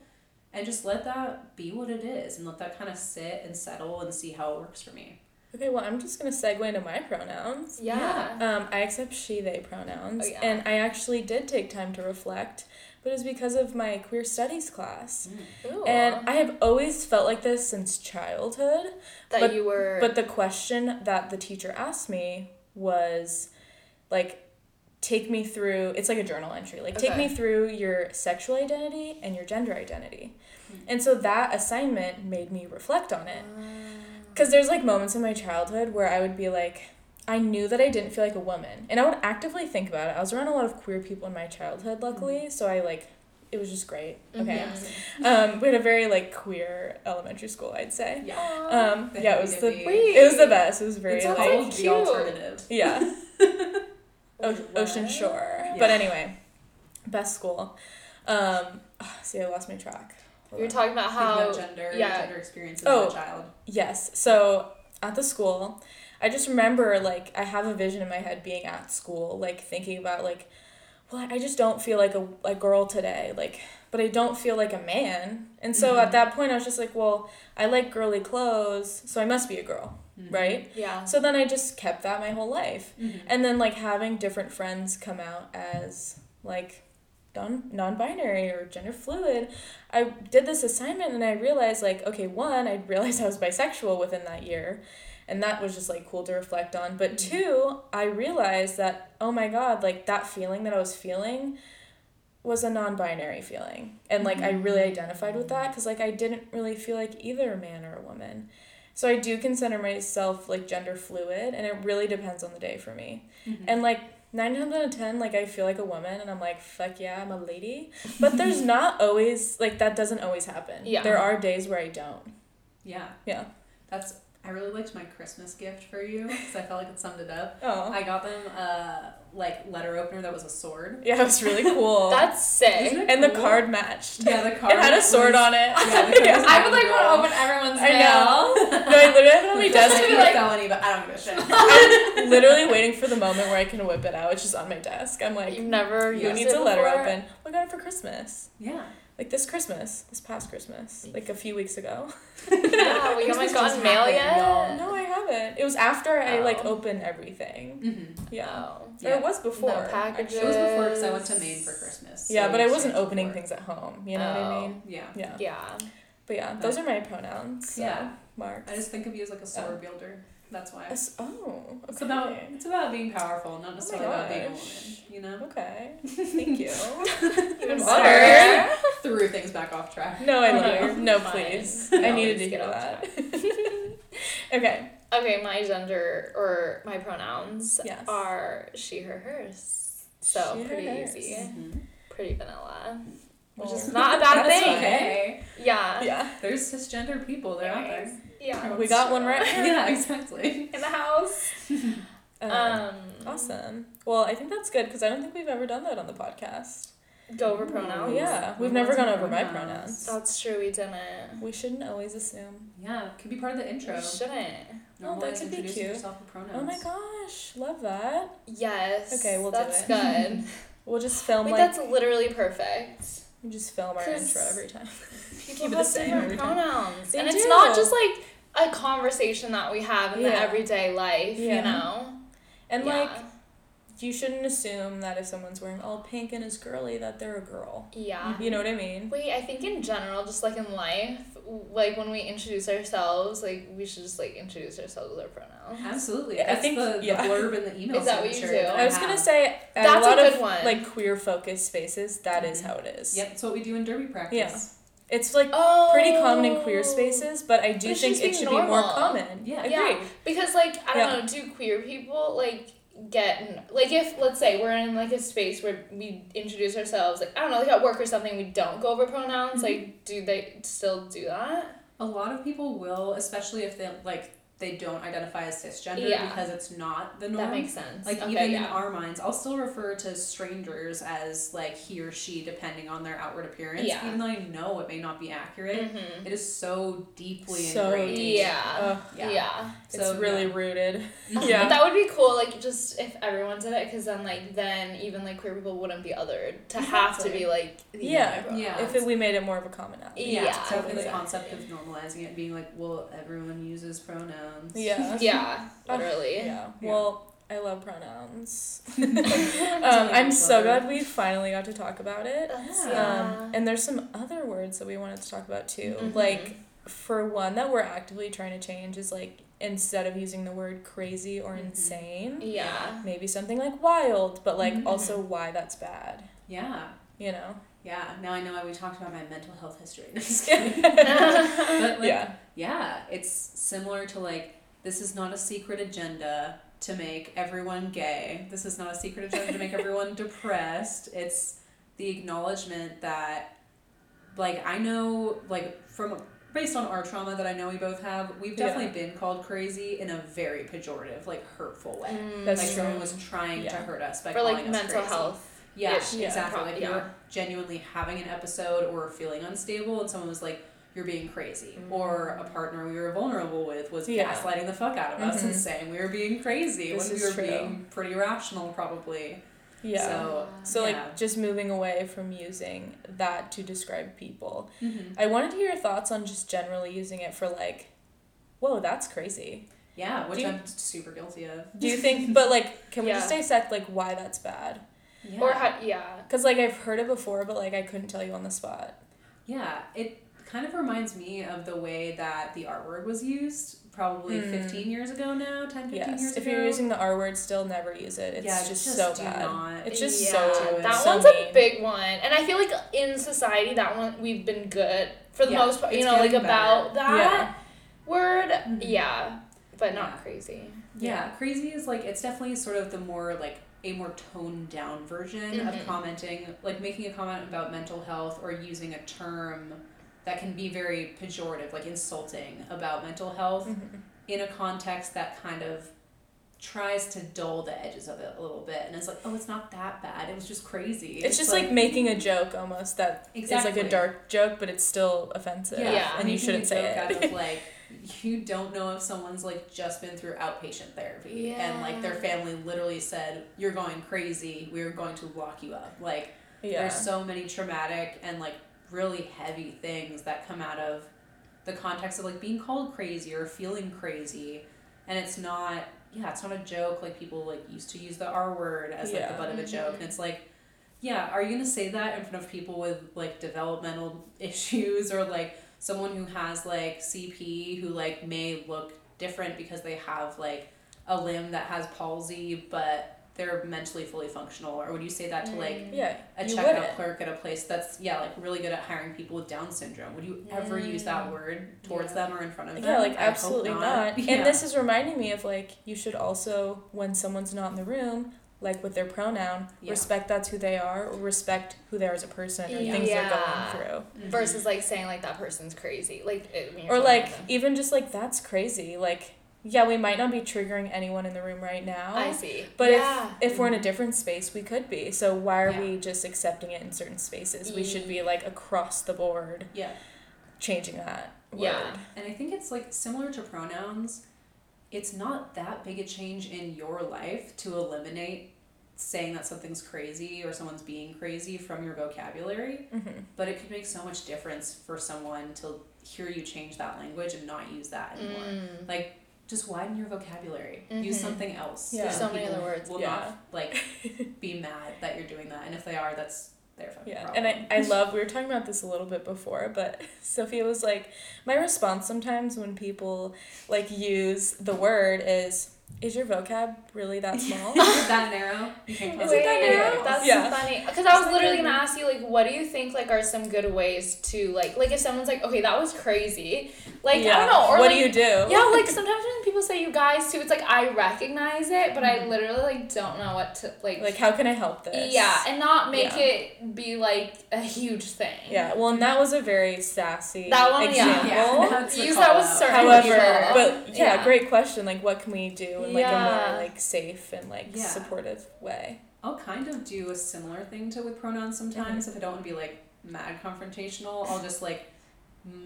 And just let that be what it is and let that kind of sit and settle and see how it works for me. Okay, well, I'm just gonna segue into my pronouns. Yeah. Um, I accept she, they pronouns, Oh, yeah. and I actually did take time to reflect, but it was because of my queer studies class. Ooh. And I have always felt like this since childhood, that but- you were. but the question that the teacher asked me was like, take me through, it's like a journal entry, like, take me through your sexual identity and your gender identity. Hmm. And so that assignment made me reflect on it. Ah. Because there's like moments in my childhood where I would be like, I knew that I didn't feel like a woman, and I would actively think about it. I was around a lot of queer people in my childhood, luckily, so I like it was just great. Okay, Mhm. um, we had a very like queer elementary school, I'd say. Yeah. Um, yeah, it was the hippie-dippy. It was the best. It was very It's like called the alternative. yeah, o- Ocean Shore. Yeah. But anyway, best school. Um, see, I lost my track. Hold You're on. talking about how of gender, yeah. gender experiences Oh. as a child. Yes. So at the school, I just remember like I have a vision in my head being at school, like thinking about like, well, I just don't feel like a, a girl today, like, but I don't feel like a man. And so Mhm. at that point, I was just like, well, I like girly clothes, so I must be a girl, Mhm. right? yeah. So then I just kept that my whole life. Mhm. And then like having different friends come out as like non non-binary or gender fluid, I did this assignment and I realized like okay, one, I realized I was bisexual within that year. And that was just like cool to reflect on. But Mhm. two, I realized that oh my god, like that feeling that I was feeling was a non-binary feeling. And like I really identified with that cuz like I didn't really feel like either a man or a woman. So I do consider myself like gender fluid and it really depends on the day for me. Mhm. And like nine times out of ten, like I feel like a woman and I'm like, fuck yeah, I'm a lady. But there's not always like that doesn't always happen. Yeah. There are days where I don't. Yeah. Yeah. That's. I really liked my Christmas gift for you because I felt like it summed it up. Oh. I got them a like letter opener that was a sword. yeah, it was really cool. That's sick. Isn't it and the card matched. Yeah, the card. It had a sword was- on it. Yeah, the card Yeah. I would like want to open everyone's mail. I mail. know. No, I literally have it on my It desk. doesn't be be like- felony, but I don't give a shit. I'm literally waiting for the moment where I can whip it out. It's just on my desk. I'm like, You've never Who who used needs it a letter before? open? I got it for Christmas. yeah. Like this Christmas, this past Christmas, like a few weeks ago. Yeah, we haven't Christmas gotten just mail happened, yet. y'all. No, I haven't. It was after I like Oh. opened everything. Mm-hmm. Yeah. Oh. Or it was before. No packages. It was before because I went to Maine for Christmas. Yeah, but I wasn't opening before. things at home. You know what I Oh. mean? Yeah. Yeah. Yeah. But yeah, those are my pronouns. So, Yeah. Mark. I just think of you as like a sword Oh. Wielder. That's why. As- oh. Okay. It's about it's about being powerful, not necessarily about being a woman. You know, Okay. Thank you. Even Sorry. better. threw things back off track. No, I Oh, love no. you. No, please. We I needed to get hear off that. okay. Okay, my gender or my pronouns Yes. are she, her, hers. So She, pretty hers. easy, Mm-hmm. pretty vanilla, which is not a bad thing. okay. Yeah. Yeah. There's cisgender people. They're out there. Yeah. We that's got one right. Yeah, exactly. in the house. Um, Um, awesome. Well, I think that's good because I don't think we've ever done that on the podcast. Go over Ooh. pronouns. Yeah, we've What never gone your over my pronouns? pronouns. That's true. We didn't. We shouldn't always assume. Yeah, could be part of the intro. We shouldn't. Oh, that could be introducing cute. yourself with pronouns. Oh my gosh, love that. Yes. Okay, we'll do it. that's good. We'll just film Wait, like that's literally perfect. We just film our intro every time. People Keep it the have same different pronouns, and it's not just like a conversation that we have in the everyday life. Yeah. You know. And yeah. like you shouldn't assume that if someone's wearing all pink and is girly that they're a girl. Yeah. You know what I mean? Wait, I think in general, just like in life, like when we introduce ourselves, like we should just like introduce ourselves with our pronouns. Absolutely. Yeah, I That's think- the, the blurb in the email Is that what you do? that I was gonna say That's a a good of one. like queer focused spaces, that is Mhm. how it is. Yep, that's what we do in derby practice. Yeah. It's like Oh. pretty common in queer spaces, but I do But it think should it be should be more common. Yeah. Agreed. Yeah, because like I don't Yeah. know, do queer people like get like if let's say we're in like a space where we introduce ourselves like I don't know like at work or something we don't go over pronouns Mhm. like do they still do that? A lot of people will, especially if they like they don't identify as cisgender Yeah. because it's not the norm. That makes sense. like okay, even in our minds, I'll still refer to strangers as like he or she depending on their outward appearance, Yeah. even though I know it may not be accurate. Mhm. It is so deeply So ingrained. Yeah. Ugh, Yeah. Yeah. it's So, really yeah. rooted. Yeah. But that would be cool, like just if everyone did it, because then like then even like queer people wouldn't be othered to have to be like the Yeah. Yeah. If it, we made it more of a commonality. Yeah, Yeah, definitely the exactly. concept of normalizing it, being like, well, everyone uses pronouns. Yeah. Yeah, literally. Yeah. Yeah. Well, I love pronouns. um, I'm so glad we finally got to talk about it. Yeah. yeah. Um, and there's some other words that we wanted to talk about too. Mhm. Like, for one that we're actively trying to change is like instead of using the word crazy or Mhm. insane, yeah. maybe something like wild, but like Mhm. also why that's bad. Yeah. You know? Yeah, now I know why we talked about my mental health history. No, just kidding. but like, yeah. yeah, it's similar to like this is not a secret agenda to make everyone gay. This is not a secret agenda to make everyone depressed. It's the acknowledgement that, like, I know, like, from based on our trauma that I know we both have, we've definitely been called crazy in a very pejorative, like, hurtful way. Mm. That's like, true. someone was trying to hurt us by For calling like us mental crazy. health. Yeah, Yeah. exactly. pro- Like yeah. were genuinely having an episode or feeling unstable, and someone was like, "You're being crazy," or a partner we were vulnerable with was Yeah. gaslighting the fuck out of us and Mhm. saying we were being crazy This when we were true. being pretty rational, probably. Yeah. So, So yeah. like just moving away from using that to describe people. Mhm. I wanted to hear your thoughts on just generally using it for like, whoa, that's crazy. yeah, which you- I'm super guilty of. Do you think? but like, can we Yeah. just dissect like why that's bad? Yeah. Or how, yeah. Cause like I've heard it before, but like I couldn't tell you on the spot. Yeah, it kind of reminds me of the way that the R word was used probably Mm. 15 years ago now, 10, 15 Yes. years If ago. If you're using the R word, still never use it. It's Yeah, just, just so do bad. not. It's just yeah, so that so one's mean. a big one, and I feel like in society that one we've been good for the Yeah, most part. You know, like getting about that Yeah. word, Mhm. yeah, but not Yeah. crazy. Yeah, crazy is like it's definitely sort of the more like a more toned down version of Mhm. commenting, like making a comment about mental health or using a term that can be very pejorative, like insulting about mental health Mhm. in a context that kind of tries to dull the edges of it a little bit and it's like, oh, it's not that bad. It was just crazy. It's just like, making a joke almost that is like a dark joke, but it's still offensive. yeah, Yeah. And you shouldn't say it. Out of like you don't know if someone's like just been through outpatient therapy and like their family literally said you're going crazy. We're going to lock you up. Like yeah. there's so many traumatic and like really heavy things that come out of the context of like being called crazy or feeling crazy, and it's not. Yeah, it's not a joke. Like people like used to use the R word as like the butt of a joke, mm-hmm. and it's like yeah, are you gonna say that in front of people with like developmental issues or like someone who has like CP who like may look different because they have like a limb that has palsy but they're mentally fully functional or would you say that to like mm. yeah. a checkout wouldn't. clerk at a place that's yeah like really good at hiring people with Down syndrome would you ever use that mm. word towards Yeah. them or in front of them Yeah, like I absolutely not. Yeah. And this is reminding me of like you should also when someone's not in the room, like with their pronoun, Yeah. respect that's who they are, or respect who they are as a person or things Yeah. they're going through. Mhm. Versus like saying like that person's crazy, like it, Or like even just like that's crazy. Like yeah, we might not be triggering anyone in the room right now. I see, But yeah. if if we're in a different space, we could be. So why are Yeah. we just accepting it in certain spaces? We should be like across the board yeah changing that. Yeah. word. And I think it's like similar to pronouns. It's not that big a change in your life to eliminate saying that something's crazy or someone's being crazy from your vocabulary, Mhm. but it could make so much difference for someone to hear you change that language and not use that anymore. Mm. Like just widen your vocabulary. Use Mhm. something else. Yeah. and So many other words, Will yeah. not like be mad that you're doing that, and if they are, that's their fucking Yeah, problem. and I, I love, we were talking about this a little bit before, but Sophia was like, my response sometimes when people like use the word is, is your vocab really that small? Is it that narrow? Is it that narrow? That's Yeah. funny. Because I was literally gonna ask you like, what do you think like are some good ways to like like if someone's like, okay, that was crazy, like I don't know, or what like, do you do? Yeah, like sometimes when people say you guys too, it's like I recognize it, but I Mhm. literally like don't know what to like. Like, how can I help this? yeah, and not make Yeah. it be like a huge thing. Yeah, well, and that was a very sassy That one, yeah. example. Yeah, that's the Use that with call-out. certain However, people. but yeah, Yeah. great question. Like, what can we do in like a more like safe and like Yeah. supportive way? I'll kind of do a similar thing to with pronouns sometimes if I don't want to be like mad confrontational. I'll just like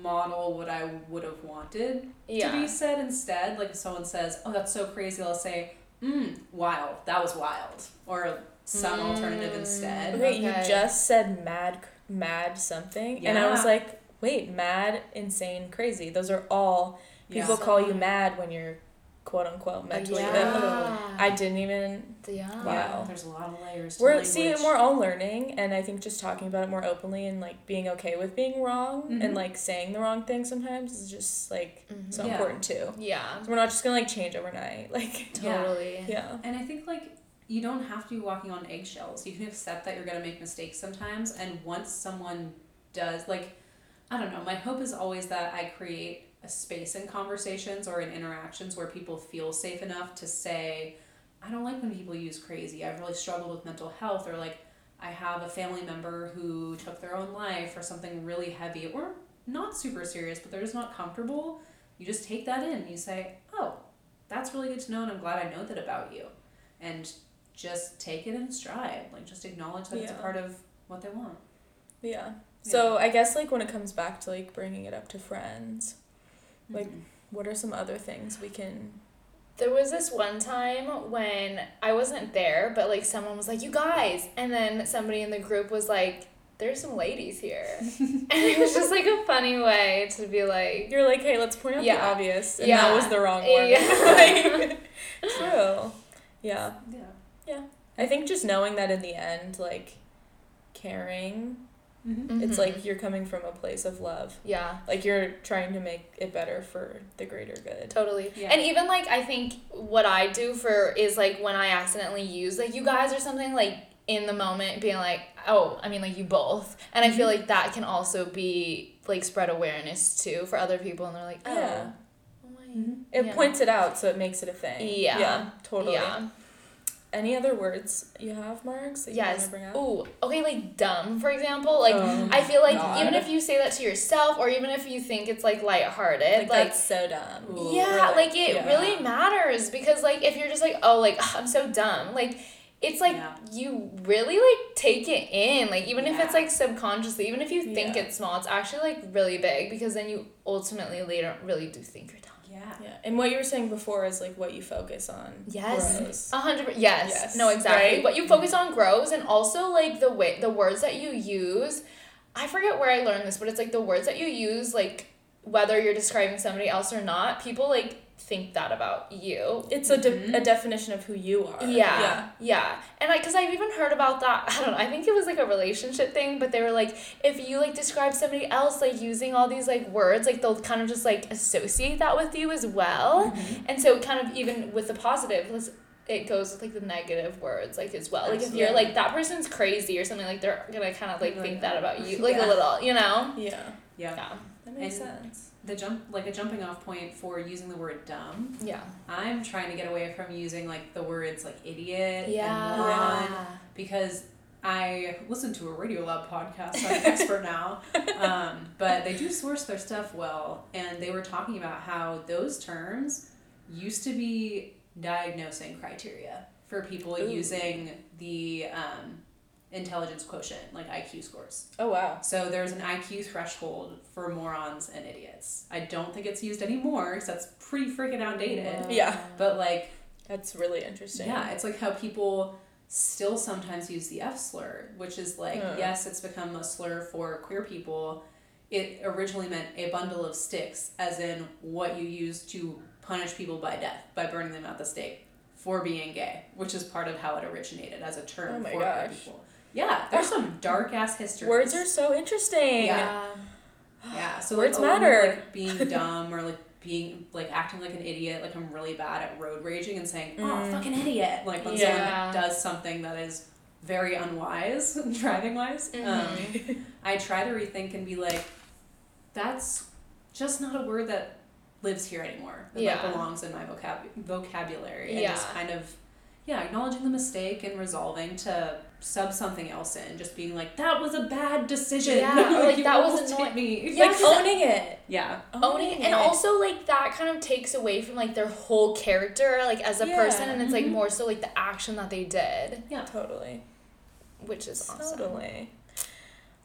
model what I would have wanted yeah. to be said instead. Like if someone says, "Oh, that's so crazy," I'll say, "Mm, wild. That was wild," or some alternative instead. Okay, you just said mad, mad something, and I was like, wait, mad, insane, crazy. Those are all Yeah. people call you mad when you're quote unquote mentally yeah. ill. I didn't even. yeah. Wow. There's a lot of layers. To We're language. see, we're all learning, and I think just talking about it more openly and like being okay with being wrong Mhm. and like saying the wrong thing sometimes is just like Mhm. so Yeah. important too. Yeah. So we're not just gonna like change overnight. Like, Totally. yeah. And I think like you don't have to be walking on eggshells. You can accept that you're gonna make mistakes sometimes. And once someone does, like, I don't know. My hope is always that I create a space in conversations or in interactions where people feel safe enough to say, I don't like when people use crazy. I've really struggled with mental health, or like I have a family member who took their own life, or something really heavy, or not super serious, but they're just not comfortable. You just take that in. You say, oh, that's really good to know, and I'm glad I know that about you. And just take it in stride. Like, just acknowledge that it's a part of what they want. Yeah. So I guess like when it comes back to like bringing it up to friends, Like- Mhm. what are some other things we can? There was this one time when I wasn't there, but like someone was like, "You guys," and then somebody in the group was like, "There's some ladies here," and it was just like a funny way to be like, You're like, hey, let's point out the Yeah. obvious, and that was the wrong one. Yeah. Like, true. Yeah. yeah. I think just knowing that in the end, like, caring, Mm-hmm. it's like you're coming from a place of love. yeah, Like you're trying to make it better for the greater good. totally. Yeah. And even like I think what I do for is like when I accidentally use like you guys or something like in the moment being like, oh, I mean like you both, and I feel Mm-hmm. like that can also be like spread awareness too for other people, and they're like, oh, Yeah. oh my- Mm-hmm. It Yeah. points it out, so it makes it a thing. Yeah. Yeah. Totally. yeah. Any other words you have, Margs, that you want Yes. to bring up? Ooh, okay, like dumb, for example. Like Oh, I feel like God. even if you say that to yourself, or even if you think it's like lighthearted, Like, like, that's so dumb. Ooh. yeah, Or, like it yeah. really matters because like if you're just like oh like I'm so dumb, like it's like Yeah. you really like take it in, like even if it's like subconsciously, even if you think Yeah. it's small, it's actually like really big because then you ultimately later really do think you're dumb. Yeah. Yeah. And what you were saying before is like what you focus on. Yes. A hundred yes. Yes, No, exactly. right? What you focus on grows and also like the way the words that you use. I forget where I learned this, but it's like the words that you use, like whether you're describing somebody else or not, people like think that about you. It's a, de- Mhm. a definition of who you are. Yeah, yeah, and I, cause I've even heard about that. I don't know. I think it was like a relationship thing, but they were like, if you like describe somebody else like using all these like words, like they'll kind of just like associate that with you as well, Mm-hmm. and so kind of even with the positive, let's- it goes with like the negative words like as well. Like if you're like that person's crazy or something, like they're gonna kind of like Like, think that about you, like yeah. a little, you know. Yeah. Yeah. Yeah, That makes And- sense. The jump, like a jumping off point for using the word dumb. yeah, I'm trying to get away from using like the words like idiot and yeah, moron because I listen to a Radiolab podcast, so I'm an expert now. Um, but they do source their stuff well, and they were talking about how those terms used to be diagnosing criteria for people Ooh. using the um, intelligence quotient, like IQ scores. Oh wow. So there's an IQ threshold for morons and idiots. I don't think it's used anymore because that's pretty freaking outdated. Yeah. But like, That's really interesting. yeah, it's like how people still sometimes use the F slur, which is like, Huh. yes, it's become a slur for queer people. It originally meant a bundle of sticks, as in what you use to punish people by death, by burning them at the stake for being gay, which is part of how it originated as a term Oh my for queer people. Yeah, there's some dark ass history. Words are so interesting. Yeah. Yeah, so Words like, with, matter. like being dumb or like being like acting like an idiot, like I'm really bad at road raging and saying, "Oh, Mm. fucking idiot!" Like when Yeah. someone does something that is very unwise driving wise. Um, Mhm. I try to rethink and be like, "That's just not a word that lives here anymore. That Yeah. like, belongs in my vocab- vocabulary." And Yeah. just kind of, yeah, acknowledging the mistake and resolving to sub something else in, just being like, "That was a bad decision." Yeah, or, like, that was almost hit annoying. me. Yeah, like 'cause- owning it. Yeah. owning it and also like that kind of takes away from like their whole character like as a Yeah. person and it's like Mhm. more so like the action that they did Yeah. totally. which is awesome Totally.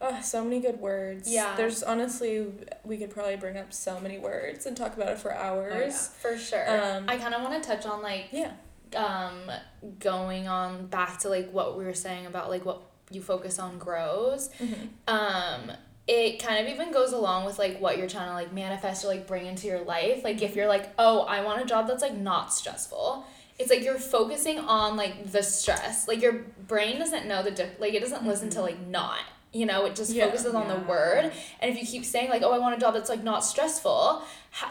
Oh, so many good words. Yeah. There's honestly, we could probably bring up so many words and talk about it for hours. for sure Um, i kind of want to touch on like Yeah. Um going on back to like what we were saying about like what you focus on grows Mhm. um it kind of even goes along with like what you're trying to like manifest or like bring into your life. Like if you're like oh i want a job that's like not stressful it's like you're focusing on like the stress. Like your brain doesn't know the diff- like it doesn't listen to like not you know it just Yeah. focuses on the word and if you keep saying like oh i want a job that's like not stressful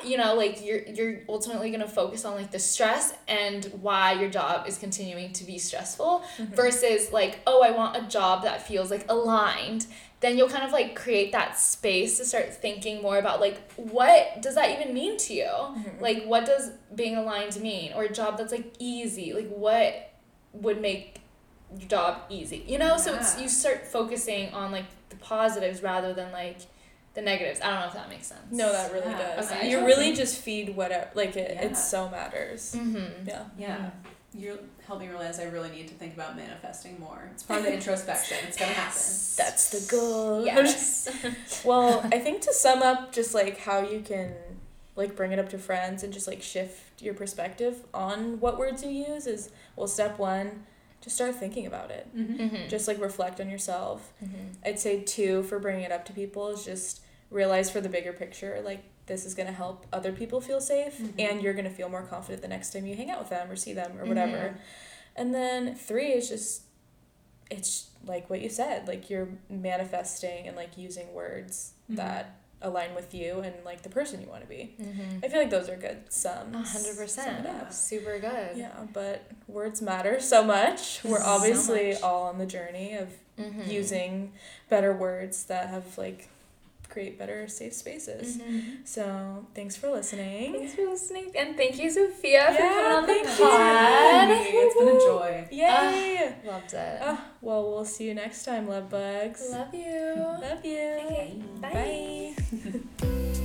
you know like you're you're ultimately going to focus on like the stress and why your job is continuing to be stressful Mhm. versus like oh i want a job that feels like aligned then you'll kind of like create that space to start thinking more about like what does that even mean to you? Like what does being aligned mean? Or a job that's like easy. Like what would make your job easy? You know? So it's you start focusing on like the positives rather than like the negatives. I don't know if that makes sense. No, that really Yeah. does. Okay. You really think- just feed whatever, like it, Yeah. it so matters. Mm-hmm. Yeah. Yeah. you help me realize I really need to think about manifesting more. It's part of the introspection. It's gonna happen. That's the goal. Yes. well, I think to sum up just like how you can like bring it up to friends and just like shift your perspective on what words you use is well step 1 just start thinking about it. Mm-hmm. mm-hmm. Just like reflect on yourself. mm-hmm. I'd say 2 for bringing it up to people is just realize for the bigger picture like this is going to help other people feel safe Mhm. and you're going to feel more confident the next time you hang out with them or see them or whatever. Mhm. And then 3 is just it's like what you said, like you're manifesting and like using words that align with you and like the person you want to be. Mm-hmm. I feel like those are good sums. hundred percent. up. Super good. Yeah, but words matter so much. We're So obviously much. all on the journey of Mm-hmm. using better words that have like create better safe spaces. Mm-hmm. So thanks for listening. Thanks for listening. And thank you, Sophia, yeah, for coming on the pod. It's been a joy. Yay! Uh, loved it. Uh, well, we'll see you next time, love bugs. Love you. Love you. Okay. Bye. Bye.